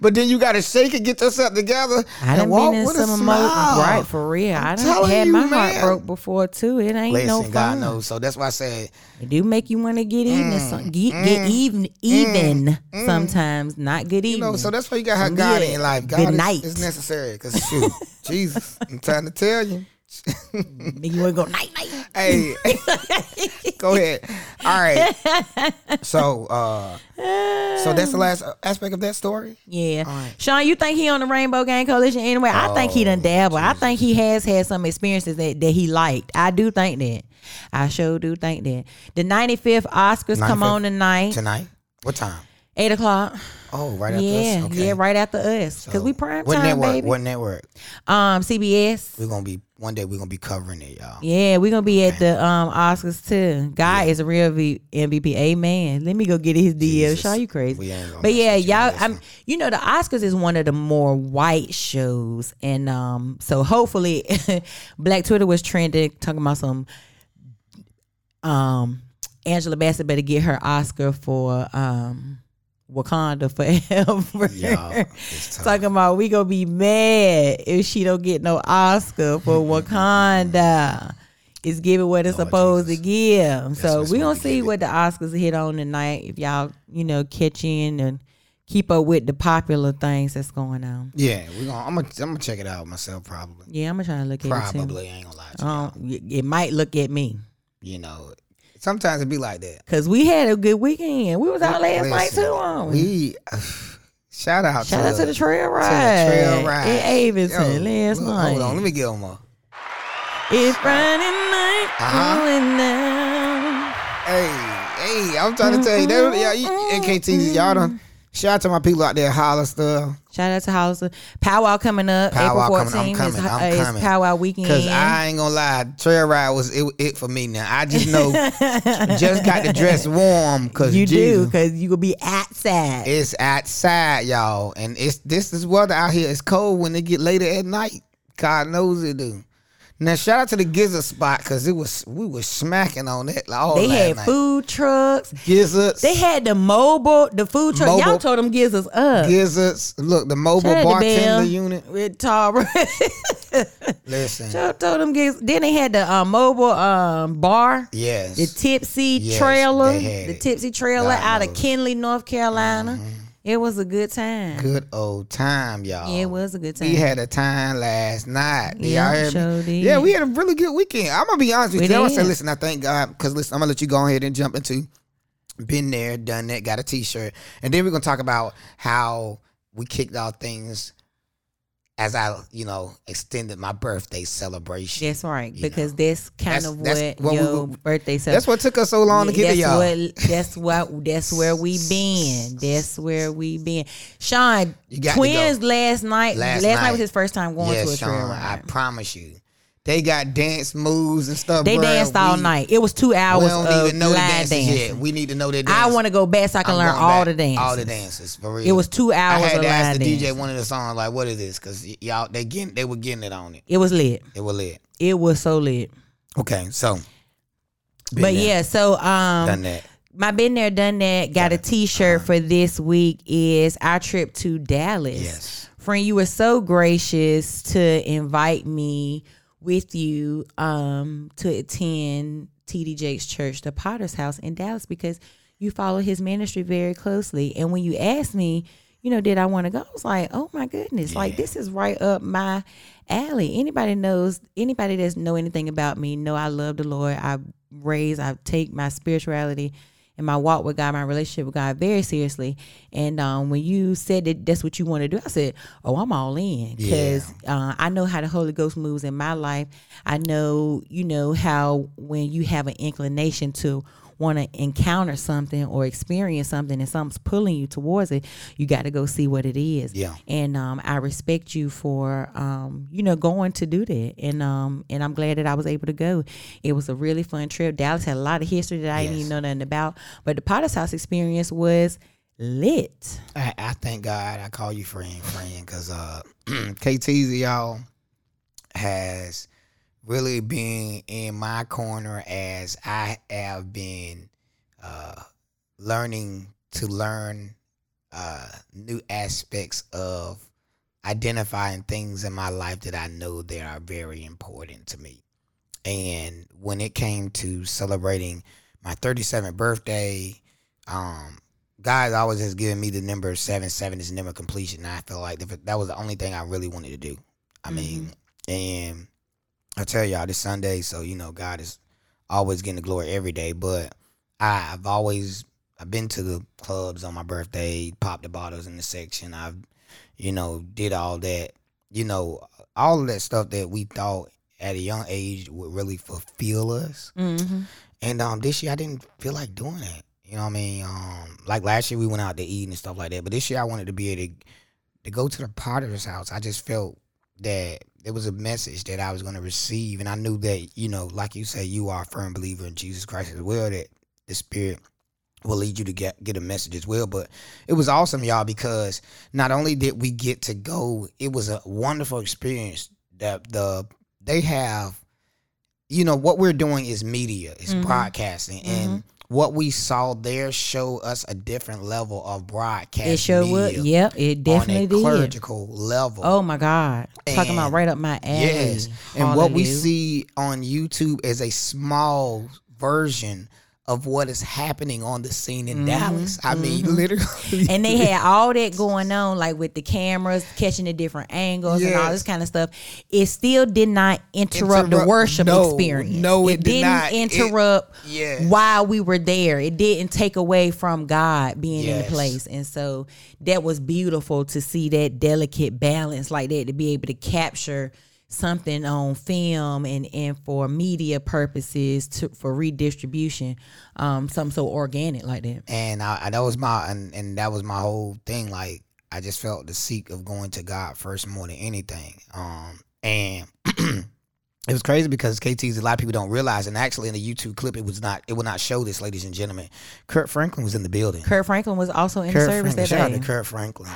But then you got to shake and get yourself together I and done walk been in with a some emo- smile. right for real. I done telling had you, my man. heart broke before too. It ain't Listen, no God knows. So that's why I said, It do make you want to get even, Mm, some, get, mm, get even, mm, even mm. sometimes. Not good you evening. know, so that's why you got to have God good- in your life. good God is, night. is necessary. Because, shoot, Jesus, I'm trying to tell you. Nigga, you want to go night night? Hey, go ahead. All right. So, uh, so that's the last aspect of that story. Yeah. right. Sean, you think he on the Rainbow Gang Coalition anyway? I think he Oh, done dabble. I think he has had some experiences that, that he liked. I do think that. I sure do think that. The 95th Oscars come 95th on tonight, Tonight, what time? 8 o'clock. Oh, right after Yeah, us. Okay. yeah, right after us. Because we prime what time, network? baby. What network? Um, CBS. We're gonna be one day we're gonna be covering it, y'all. Yeah, we're gonna be at the um Oscars too. Guy is a real v- MVP. Amen. Let me go get his. Jesus. Shaw, you crazy. We ain't gonna But yeah, y'all. I'm. You know, the Oscars is one of the more white shows, and um, so hopefully, Black Twitter was trending talking about some. Um, Angela Bassett better get her Oscar for um, Wakanda forever. Y'all. Talking about we gonna be mad if she don't get no Oscar for Wakanda. It's giving what it's supposed Jesus. to give. So we gonna see what the Oscars hit on tonight. If y'all, you know, catch in and keep up with the popular things that's going on. Yeah, we gonna. I'm gonna. I'm gonna check it out myself. Probably. Yeah, I'm gonna try to look at it. Probably. I ain't gonna lie to you. Um, it might look at me You know, sometimes it be like that. because we had a good weekend. We was out last night too. On We shout out. shout to, out to the trail to ride, the trail ride in Avison Yo, last look, night. Hold on, let me get on my. It's Friday night Uh-huh. going down. Hey, hey, I'm trying to tell you, they, y'all, you, NKT, y'all done. Shout out to my people out there, holler stuff. Shout out to Hollister. Powwow coming up Powwow April coming. 14th. I'm coming. I'm uh, is coming. Powwow weekend. Cause I ain't gonna lie, trail ride was it, it for me now. I just know, just got to dress warm. Cause you do because you gonna be outside. It's outside, y'all, and it's this is weather out here. It's cold when it get later at night. God knows it do. Now shout out to the Gizzard spot because it was we was smacking on it like, all they had night. food trucks. Gizzards. They had the mobile, the food truck. Y'all told them gizzards up. Gizzards. Look, the mobile Shout out bartender unit. with Tara. Listen, Y'all told them gizzards. Then they had the uh, mobile um, bar. yes, The Tipsy Yes, trailer, the. Tipsy trailer God out of knows. Kinley, North Carolina. It was a good time. good old time, y'all. Yeah, it was a good time. We had a time last night. Did Yeah, y'all hear sure did. Yeah, we had a really good weekend. I'm gonna be honest with We you. I say, listen, I thank God because listen, I'm gonna let you go ahead and jump into. Been there, done that, got a T-shirt, and then we're gonna talk about how we kicked off things as I, you know, extended my birthday celebration. That's right, because know. that's kind That's- of that's what, what your were- birthday celebration. That's what took us so long to get to y'all. What, that's what. That's where we been. That's where we been. Sean, You got to twins go. last night. Last Last, night. night. was his first time going yes, to a Sean, I promise you, they got dance moves and stuff. They bruh. danced all We- night. It was two We hours don't of even know the dances dancing. yet. We need to know that. I want to go back so I can I'm learn all the dances. All the dances for real. It was two hours. I had of to ask the DJ one of the songs like, "What is this?" Because y'all they getting they were getting it on it. It was lit. It was lit. It was so lit. Okay, so. but there, yeah, so um, done that. my been there, done that. Got a T-shirt Uh-huh. for this week. Is our trip to Dallas. Yes. friend, you were so gracious to invite me with you um, to attend TD Jake's church, the Potter's House in Dallas, because you follow his ministry very closely. And when you asked me, you know, did I want to go? I was like, oh my goodness, like this is right up my alley. Anybody knows, anybody that's know anything about me, know I love the Lord. I raise, I take my spirituality and my walk with God, my relationship with God very seriously. And um, when you said that that's what you want to do, I said, "Oh, I'm all in because uh, I know how the Holy Ghost moves in my life. I know, you know, how when you have an inclination to want to encounter something or experience something and something's pulling you towards it, you got to go see what it is. Yeah. And um, I respect you for um, you know going to do that, and um, and I'm glad that I was able to go. It was a really fun trip. Dallas had a lot of history that I didn't even know nothing about, but the Potter's House experience was lit. I, I thank God I call you friend, friend, because uh, KTZ y'all has really being in my corner as I have been uh, learning to learn uh, new aspects of identifying things in my life that I know that are very important to me. And when it came to celebrating my 37th birthday, um, God always has given me the number seven. Seven is number completion. And I feel like that that was the only thing I really wanted to do. I mean, and I tell y'all this Sunday, so you know, God is always getting the glory every day. But I, I've always I've been to the clubs on my birthday, popped the bottles in the section. I've, you know, did all that. You know, all of that stuff that we thought at a young age would really fulfill us. Mm-hmm. And um, this year I didn't feel like doing that. You know what I mean? Um, like last year we went out to eat and stuff like that. But this year I wanted to be able to, to go to the Potter's house. I just felt that it was a message that I was going to receive, and I knew that you know, like you say, you are a firm believer in Jesus Christ as well. That the Spirit will lead you to get get a message as well. But it was awesome, y'all, because not only did we get to go, it was a wonderful experience. That the they have, you know, what we're doing is media, it's Mm-hmm. broadcasting, and what we saw there show us a different level of broadcast. It sure would. Yep, it definitely on a did. clerical level. Oh my God. Talking about right up my ass. Yes. And what we see on YouTube is a small version of what is happening on the scene in Dallas. I mean, literally. Mm-hmm. and they had all that going on, like with the cameras catching the different angles and all this kind of stuff. It still did not interrupt, the worship no, experience. no, it did didn't not. It- interrupt Yes. while we were there. It didn't take away from God being in the place, and so that was beautiful to see that delicate balance like that to be able to capture something on film and and for media purposes to for redistribution um something so organic like that and I, I that was my and, and that was my whole thing. Like I just felt the seek of going to God first more than anything. Um, and it was crazy because KT's a lot of people don't realize, and actually in the YouTube clip, it was not it will not show this, ladies and gentlemen. Kirk Franklin was in the building. Kirk Franklin was also in Kirk the service Franklin, that shout out to Kirk Franklin.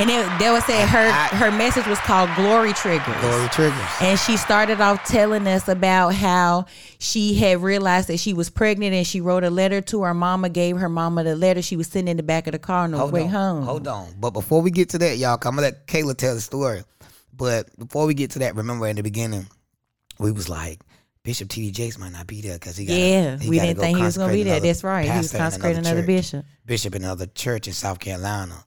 And it, they was saying her I- her message was called Glory Triggers. Glory triggers. And she started off telling us about how she had realized that she was pregnant and she wrote a letter to her mama, gave her mama the letter. She was sitting in the back of the car on the Hold way on, home. hold on. But before we get to that, y'all, I'm gonna let Kayla tell the story. But before we get to that, remember in the beginning, we was like, Bishop T.D. Jakes might not be there because he got Yeah, he we didn't think he was going to be there. That's right. He was consecrating another church, bishop. bishop in another church in South Carolina.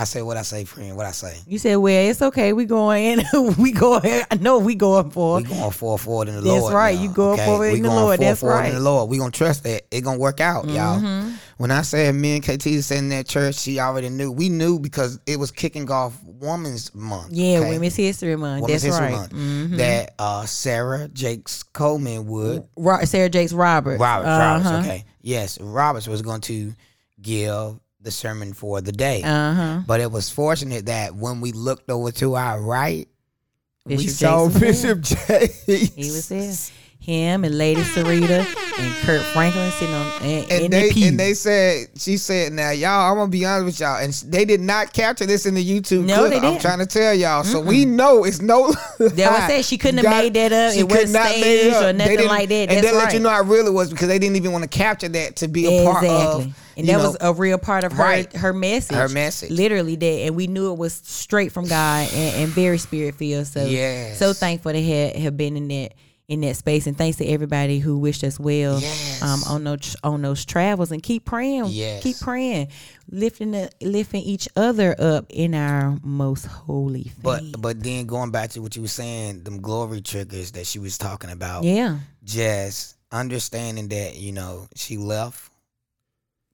I say what I say, friend. What I say. You said, "Well, it's okay. We going. In. We going. I know we going for. We going full forward in the That's Lord. That's right. now, You going okay? forward in we the going Lord. full That's forward right. Mm-hmm. in the Lord. We gonna trust that it gonna work out, y'all. When I said me and KT was in that church, she already knew. We knew because it was kicking off Women's Month. Yeah, okay? Women's History Month. Women's That's History right. Mm-hmm. That uh, Sarah Jakes Coleman would Ro- Sarah Jakes Roberts. Roberts, Roberts, Uh-huh. okay. Yes, Roberts was going to give the sermon for the day. Uh huh. But it was fortunate that when we looked over to our right, we Bishop saw Bishop Jakes. He was there. Him and Lady Serita and Kirk Franklin sitting on And in they the and they said she said now y'all I'm gonna be honest with y'all and they did not capture this in the YouTube No, clip. they I'm trying to tell y'all so we know it's no. That was it. She couldn't have made that up. She It wasn't could not made staged or They nothing didn't- like that. And That's they let you know I really was because they didn't even want to capture that to be a part of. and that know, was a real part of her Right. her message. Her message. Literally that. And we knew it was straight from God and, and very spirit filled. So Yes. so thankful to have, have been in that in that space and thanks to everybody who wished us well Yes. um, on those on those travels and keep praying Yes. keep praying lifting the, lifting each other up in our most holy faith But but then going back to what you were saying, them glory triggers that she was talking about. yeah Just understanding that you know she left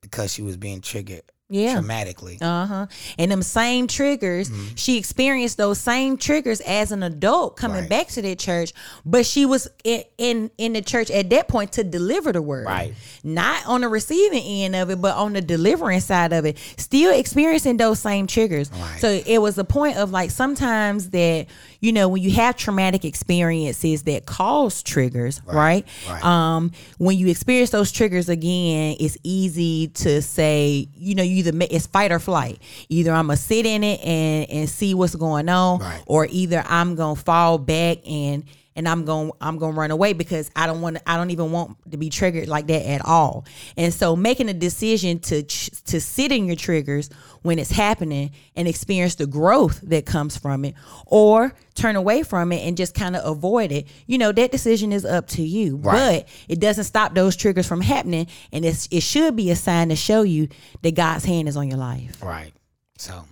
because she was being triggered yeah traumatically. Uh huh. And them same triggers, Mm-hmm. she experienced those same triggers as an adult coming Right. back to that church, but she was in, in in the church at that point to deliver the word, Right. Not on the receiving end of it, but on the delivering side of it, still experiencing those same triggers. Right. So it was a point of like sometimes that you know when you have traumatic experiences that cause triggers, right? Right. Um, when you experience those triggers again, it's easy to say, you know, you either it's fight or flight. Either I'm gonna sit in it and and see what's going on, Right. or either I'm gonna fall back and and I'm going I'm going to run away because I don't want I don't even want to be triggered like that at all. And so making a decision to to sit in your triggers when it's happening and experience the growth that comes from it or turn away from it and just kind of avoid it. You know, that decision is up to you. Right. But it doesn't stop those triggers from happening and it's it should be a sign to show you that God's hand is on your life. Right. So,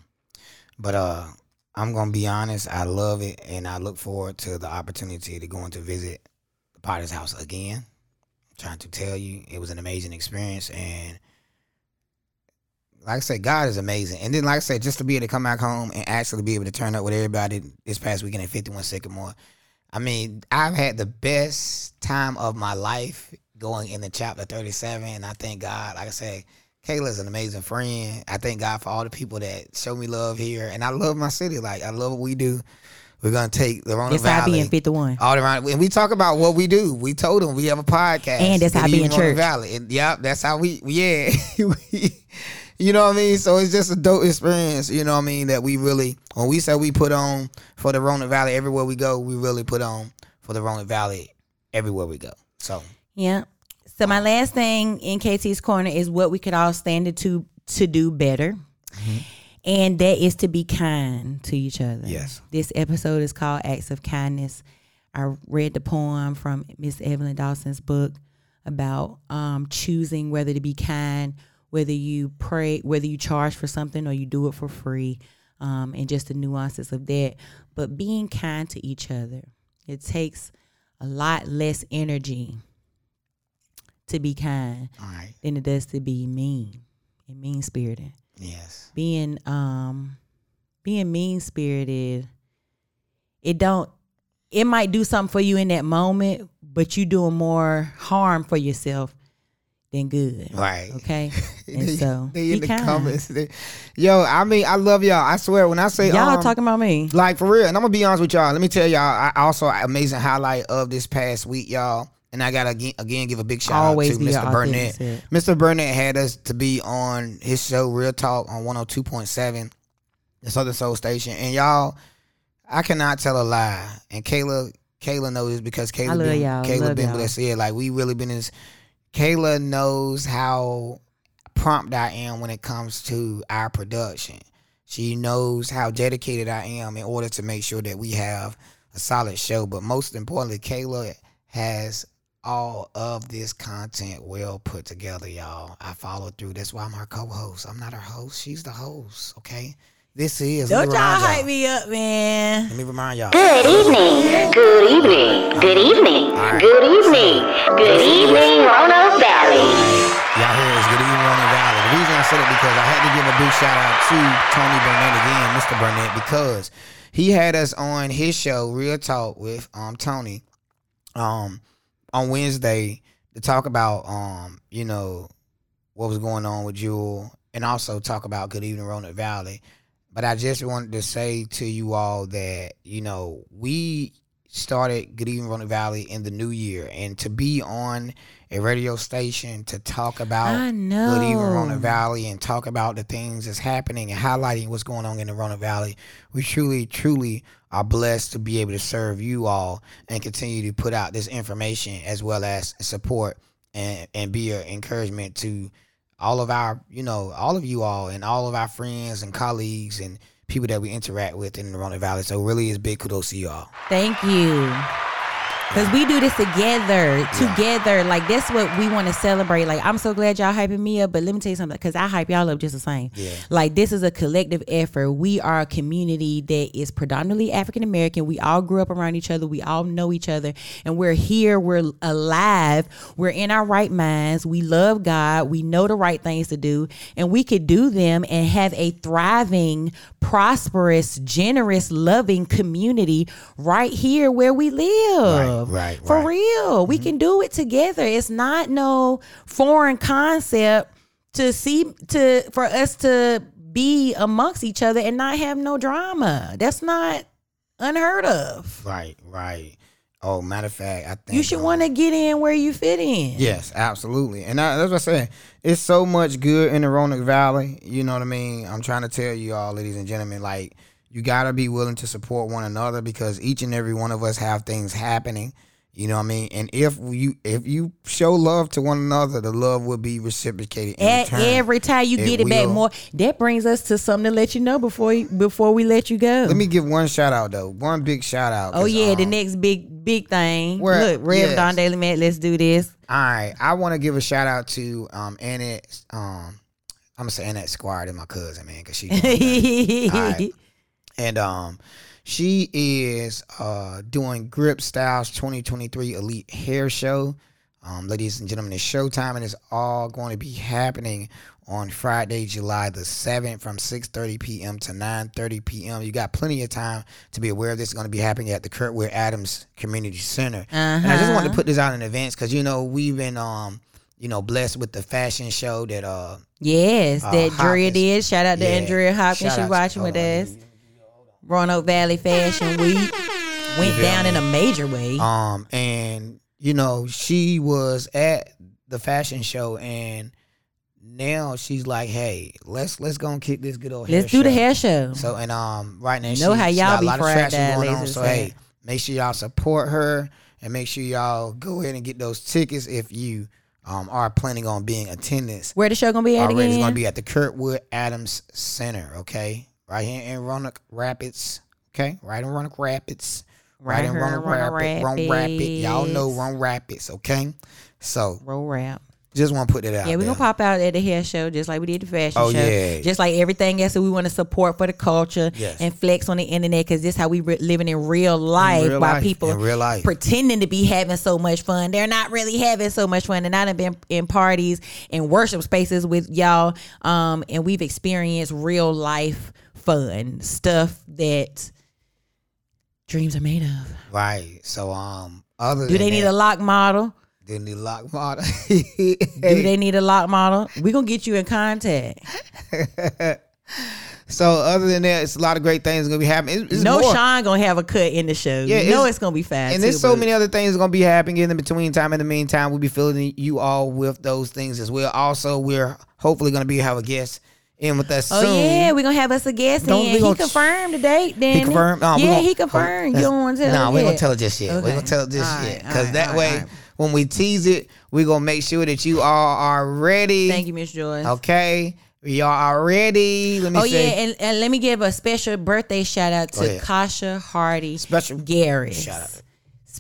but uh, I'm gonna be honest. I love it, and I look forward to the opportunity to going to visit the Potter's house again. trying to tell you, it was an amazing experience, and like I said, God is amazing. And then, like I said, just to be able to come back home and actually be able to turn up with everybody this past weekend at 51 Sycamore. I mean, I've had the best time of my life going in the chapter 37. And I thank God, like I said, Kayla's an amazing friend. I thank God for all the people that show me love here. And I love my city. Like, I love what we do. We're gonna take the Rona That's how I Valley. be in 51. all around, and we talk about what we do. We told them we have a podcast, And that's how I be in Evening church. Valley. And yep, that's how we. Yeah, you know what I mean. So it's just a dope experience. You know what I mean that we really when we say we put on for the Rona Valley everywhere we go, we really put on for the Rona Valley everywhere we go. So Yeah. So my last thing in KT's corner is what we could all stand to to do better. And that is to be kind to each other. Yes. This episode is called Acts of Kindness. I read the poem from Miss Evelyn Dawson's book about um, choosing whether to be kind, whether you pray, whether you charge for something or you do it for free, um, and just the nuances of that. But being kind to each other, it takes a lot less energy to be kind all right, than it does to be mean and mean spirited. yes, Being um being mean spirited, it don't it might do something for you in that moment, but you doing more harm for yourself than good. right. Okay. And so they in the kind. comments. They- yo, I mean, I love y'all. I swear, when I say Y'all um, talking about me. Like for real, and I'm gonna be honest with y'all. Let me tell y'all. I also amazing highlight of this past week, y'all. And I gotta again, again give a big shout Always out to Mr. Burnette. Mr. Burnette had us to be on his show Real Talk on 102.7, the Southern Soul Station. And y'all, I cannot tell a lie. And Kayla, Kayla knows this because Kayla been, y'all. Kayla Love been y'all. us here. Like we really been in this. Kayla knows how prompt I am when it comes to our production. She knows how dedicated I am in order to make sure that we have a solid show. But most importantly, Kayla has all of this content well put together, y'all. I follow through. That's why I'm her co-host. I'm not her host. She's the host. Okay. This is. Don't me y'all remind hype me up, man. Let me remind y'all. Good evening. Good evening. Good evening. Good evening. Good evening, Roanoke Valley. Y'all hear is good evening on the valley. The reason I said it because I had to give a big shout out to Tony Burnette again, Mr. Burnette, because he had us on his show, Real Talk with um Tony, um, on Wednesday to talk about um, you know, what was going on with Jewel and also talk about Good Evening Roanoke Valley. But I just wanted to say to you all that, you know, we started Good Evening Roanoke Valley in the new year and to be on a radio station to talk about I know. Good Evening Roanoke Valley and talk about the things that's happening and highlighting what's going on in the Roanoke Valley. We truly, truly are blessed to be able to serve you all and continue to put out this information as well as support and, and be an encouragement to all of our, you know, all of you all and all of our friends and colleagues and people that we interact with in the Roanoke Valley. So really is big kudos to you all. Thank you. Cause we do this together, together. Like that's what we want to celebrate. Like I'm so glad y'all hyping me up, but let me tell you something. Cause I hype y'all up just the same. Yeah. Like this is a collective effort. We are a community that is predominantly African American. We all grew up around each other. We all know each other, and we're here. We're alive. We're in our right minds. We love God. We know the right things to do, and we could do them and have a thriving, prosperous, generous, loving community right here where we live. right, For right. For real. We can do it together. It's not no foreign concept to see to for us to be amongst each other and not have no drama. That's not unheard of. Right, right. Oh, matter of fact, I think You should um, want to get in where you fit in. Yes, absolutely. And I, that's what I said. It's so much good in the Roanoke Valley. You know what I mean? I'm trying to tell you all, ladies and gentlemen, like you gotta be willing to support one another because each and every one of us have things happening. You know what I mean? And if you if you show love to one another, the love will be reciprocated. At every time you It get it back more, that brings us to something to let you know before before we let you go. Let me give one shout out though. One big shout out. Oh yeah, the um, next big big thing. Where- Look, Rev yes. Don Daily Matt, let's do this. All right, I want to give a shout out to um Annette. Um, I'm gonna say Annette Squire, and my cousin, man, because she. right. And um she is uh doing grip styles 2023 elite hair show um ladies and gentlemen it's showtime and it's all going to be happening on friday july the 7th from 6.30 p.m to 9.30 p.m you got plenty of time to be aware of this is going to be happening at the kirkwood adams community center and i just wanted to put this out in advance because you know we've been um you know blessed with the fashion show that uh Yes, Uh, that Drea did. Shout out to Yeah. Andrea Hopkins. Shout She to- watching with us. Roanoke Valley Fashion Week went down me? in a major way. Um, and you know, she was at the fashion show, and now she's like, "Hey, let's let's go and kick this good old. Let's hair do the hair show. So and um, right now, You she, know how y'all got be a lot of traction going on. So hey, make sure y'all support her, and make sure y'all go ahead and get those tickets if you um are planning on being attendance. Where the show gonna be at Already, it's going to be at the Kirkwood Adams Center. Okay, right here in Roanoke Rapids. Okay, right in Roanoke Rapids. Right, Right in in Roanoke Rapids. Roanoke Rapids. Y'all know. Roanoke Rapids. Okay, so Roll rap. just want to put it out. Yeah, we're gonna pop out at the hair show just like we did the fashion Oh, show. yeah. Just like everything else that we want to support for the culture Yes. and flex on the internet because this is how we re- living in real life real while life, people in real life. pretending to be having so much fun. They're not really having so much fun. And I done been in parties and worship spaces with y'all. Um, and we've experienced real life fun stuff that dreams are made of. Right. So um, other Do than they need that, a lock model? do they need a lock model? Do they need a lock model? we gonna get you in contact. so other than that, it's a lot of great things gonna be happening. It's, it's no more. Sean gonna have a cut in the show. Yeah, you know it's- it's, gonna be fast. and there's so many other things gonna be happening in the between time. In the meantime, we'll be filling you all with those things as well. Also, we're hopefully gonna be have a guest in with us Oh soon. yeah, we're gonna have us a guest Don't- in. we He gonna- confirmed the date. Then He confirmed. No, we yeah, gon- he confirmed. You don't want to tell. No, us we ain't gonna tell it just yet. We're gonna tell it just yet because all that right, way, when we tease it, we're gonna make sure that you all are ready. Thank you, Miss Joyce. Okay, y'all are ready. Let me oh, say Oh say. yeah, and, and let me give a special birthday shout out to. Kasha Hardy Special Garris. shout out.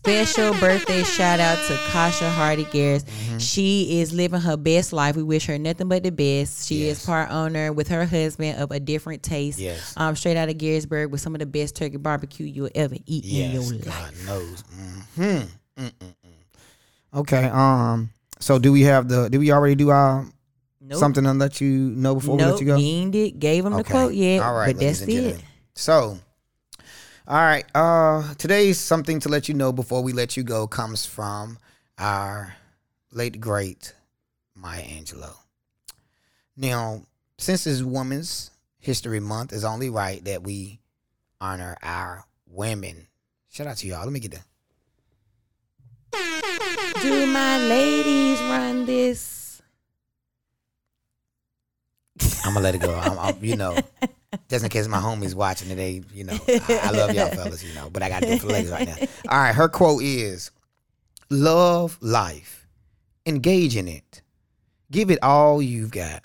Special birthday shout out to Kasha Hardy Garris. Mm-hmm. She is living her best life. We wish her nothing but the best. She Yes. is part owner with her husband of a different taste. Yes. Um, straight out of Garysburg with some of the best turkey barbecue you'll ever eat in Yes, your life. God knows. hmm Okay. Um. So do we have the? Did we already do our Nope. something to let you know before we let you go? he ain't did, gave him the quote yet. All right, but ladies that's and it. gentlemen. So, all right. Uh, today's something to let you know before we let you go comes from our late great Maya Angelou. Now, since it's Women's History Month, it's only right that we honor our women. Shout out to y'all. Let me get that. Do my ladies run this? I'm gonna let it go. I'm, I'm, you know, just in case my homies watching today, you know, I, I love y'all fellas, you know, but I got to do for ladies right now. All right, her quote is, "Love life, engage in it, give it all you've got,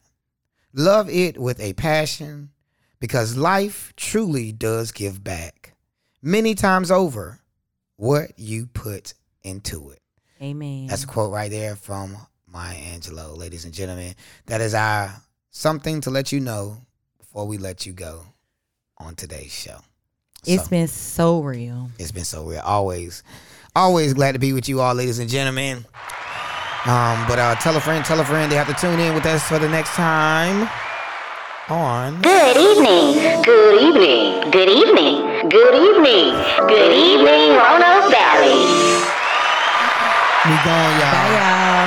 love it with a passion, because life truly does give back many times over what you put into it." Amen. That's a quote right there from Maya Angelou, ladies and gentlemen. That is our something to let you know before we let you go on today's show. It's So, been so real. it's been so real. Always, always glad to be with you all, ladies and gentlemen. Um, but uh, tell a friend, tell a friend. They have to tune in with us for the next time on. Good evening. Good evening. Good evening. Good evening. Good evening, Roanoke Valley. We gone, y'all. Bye, y'all.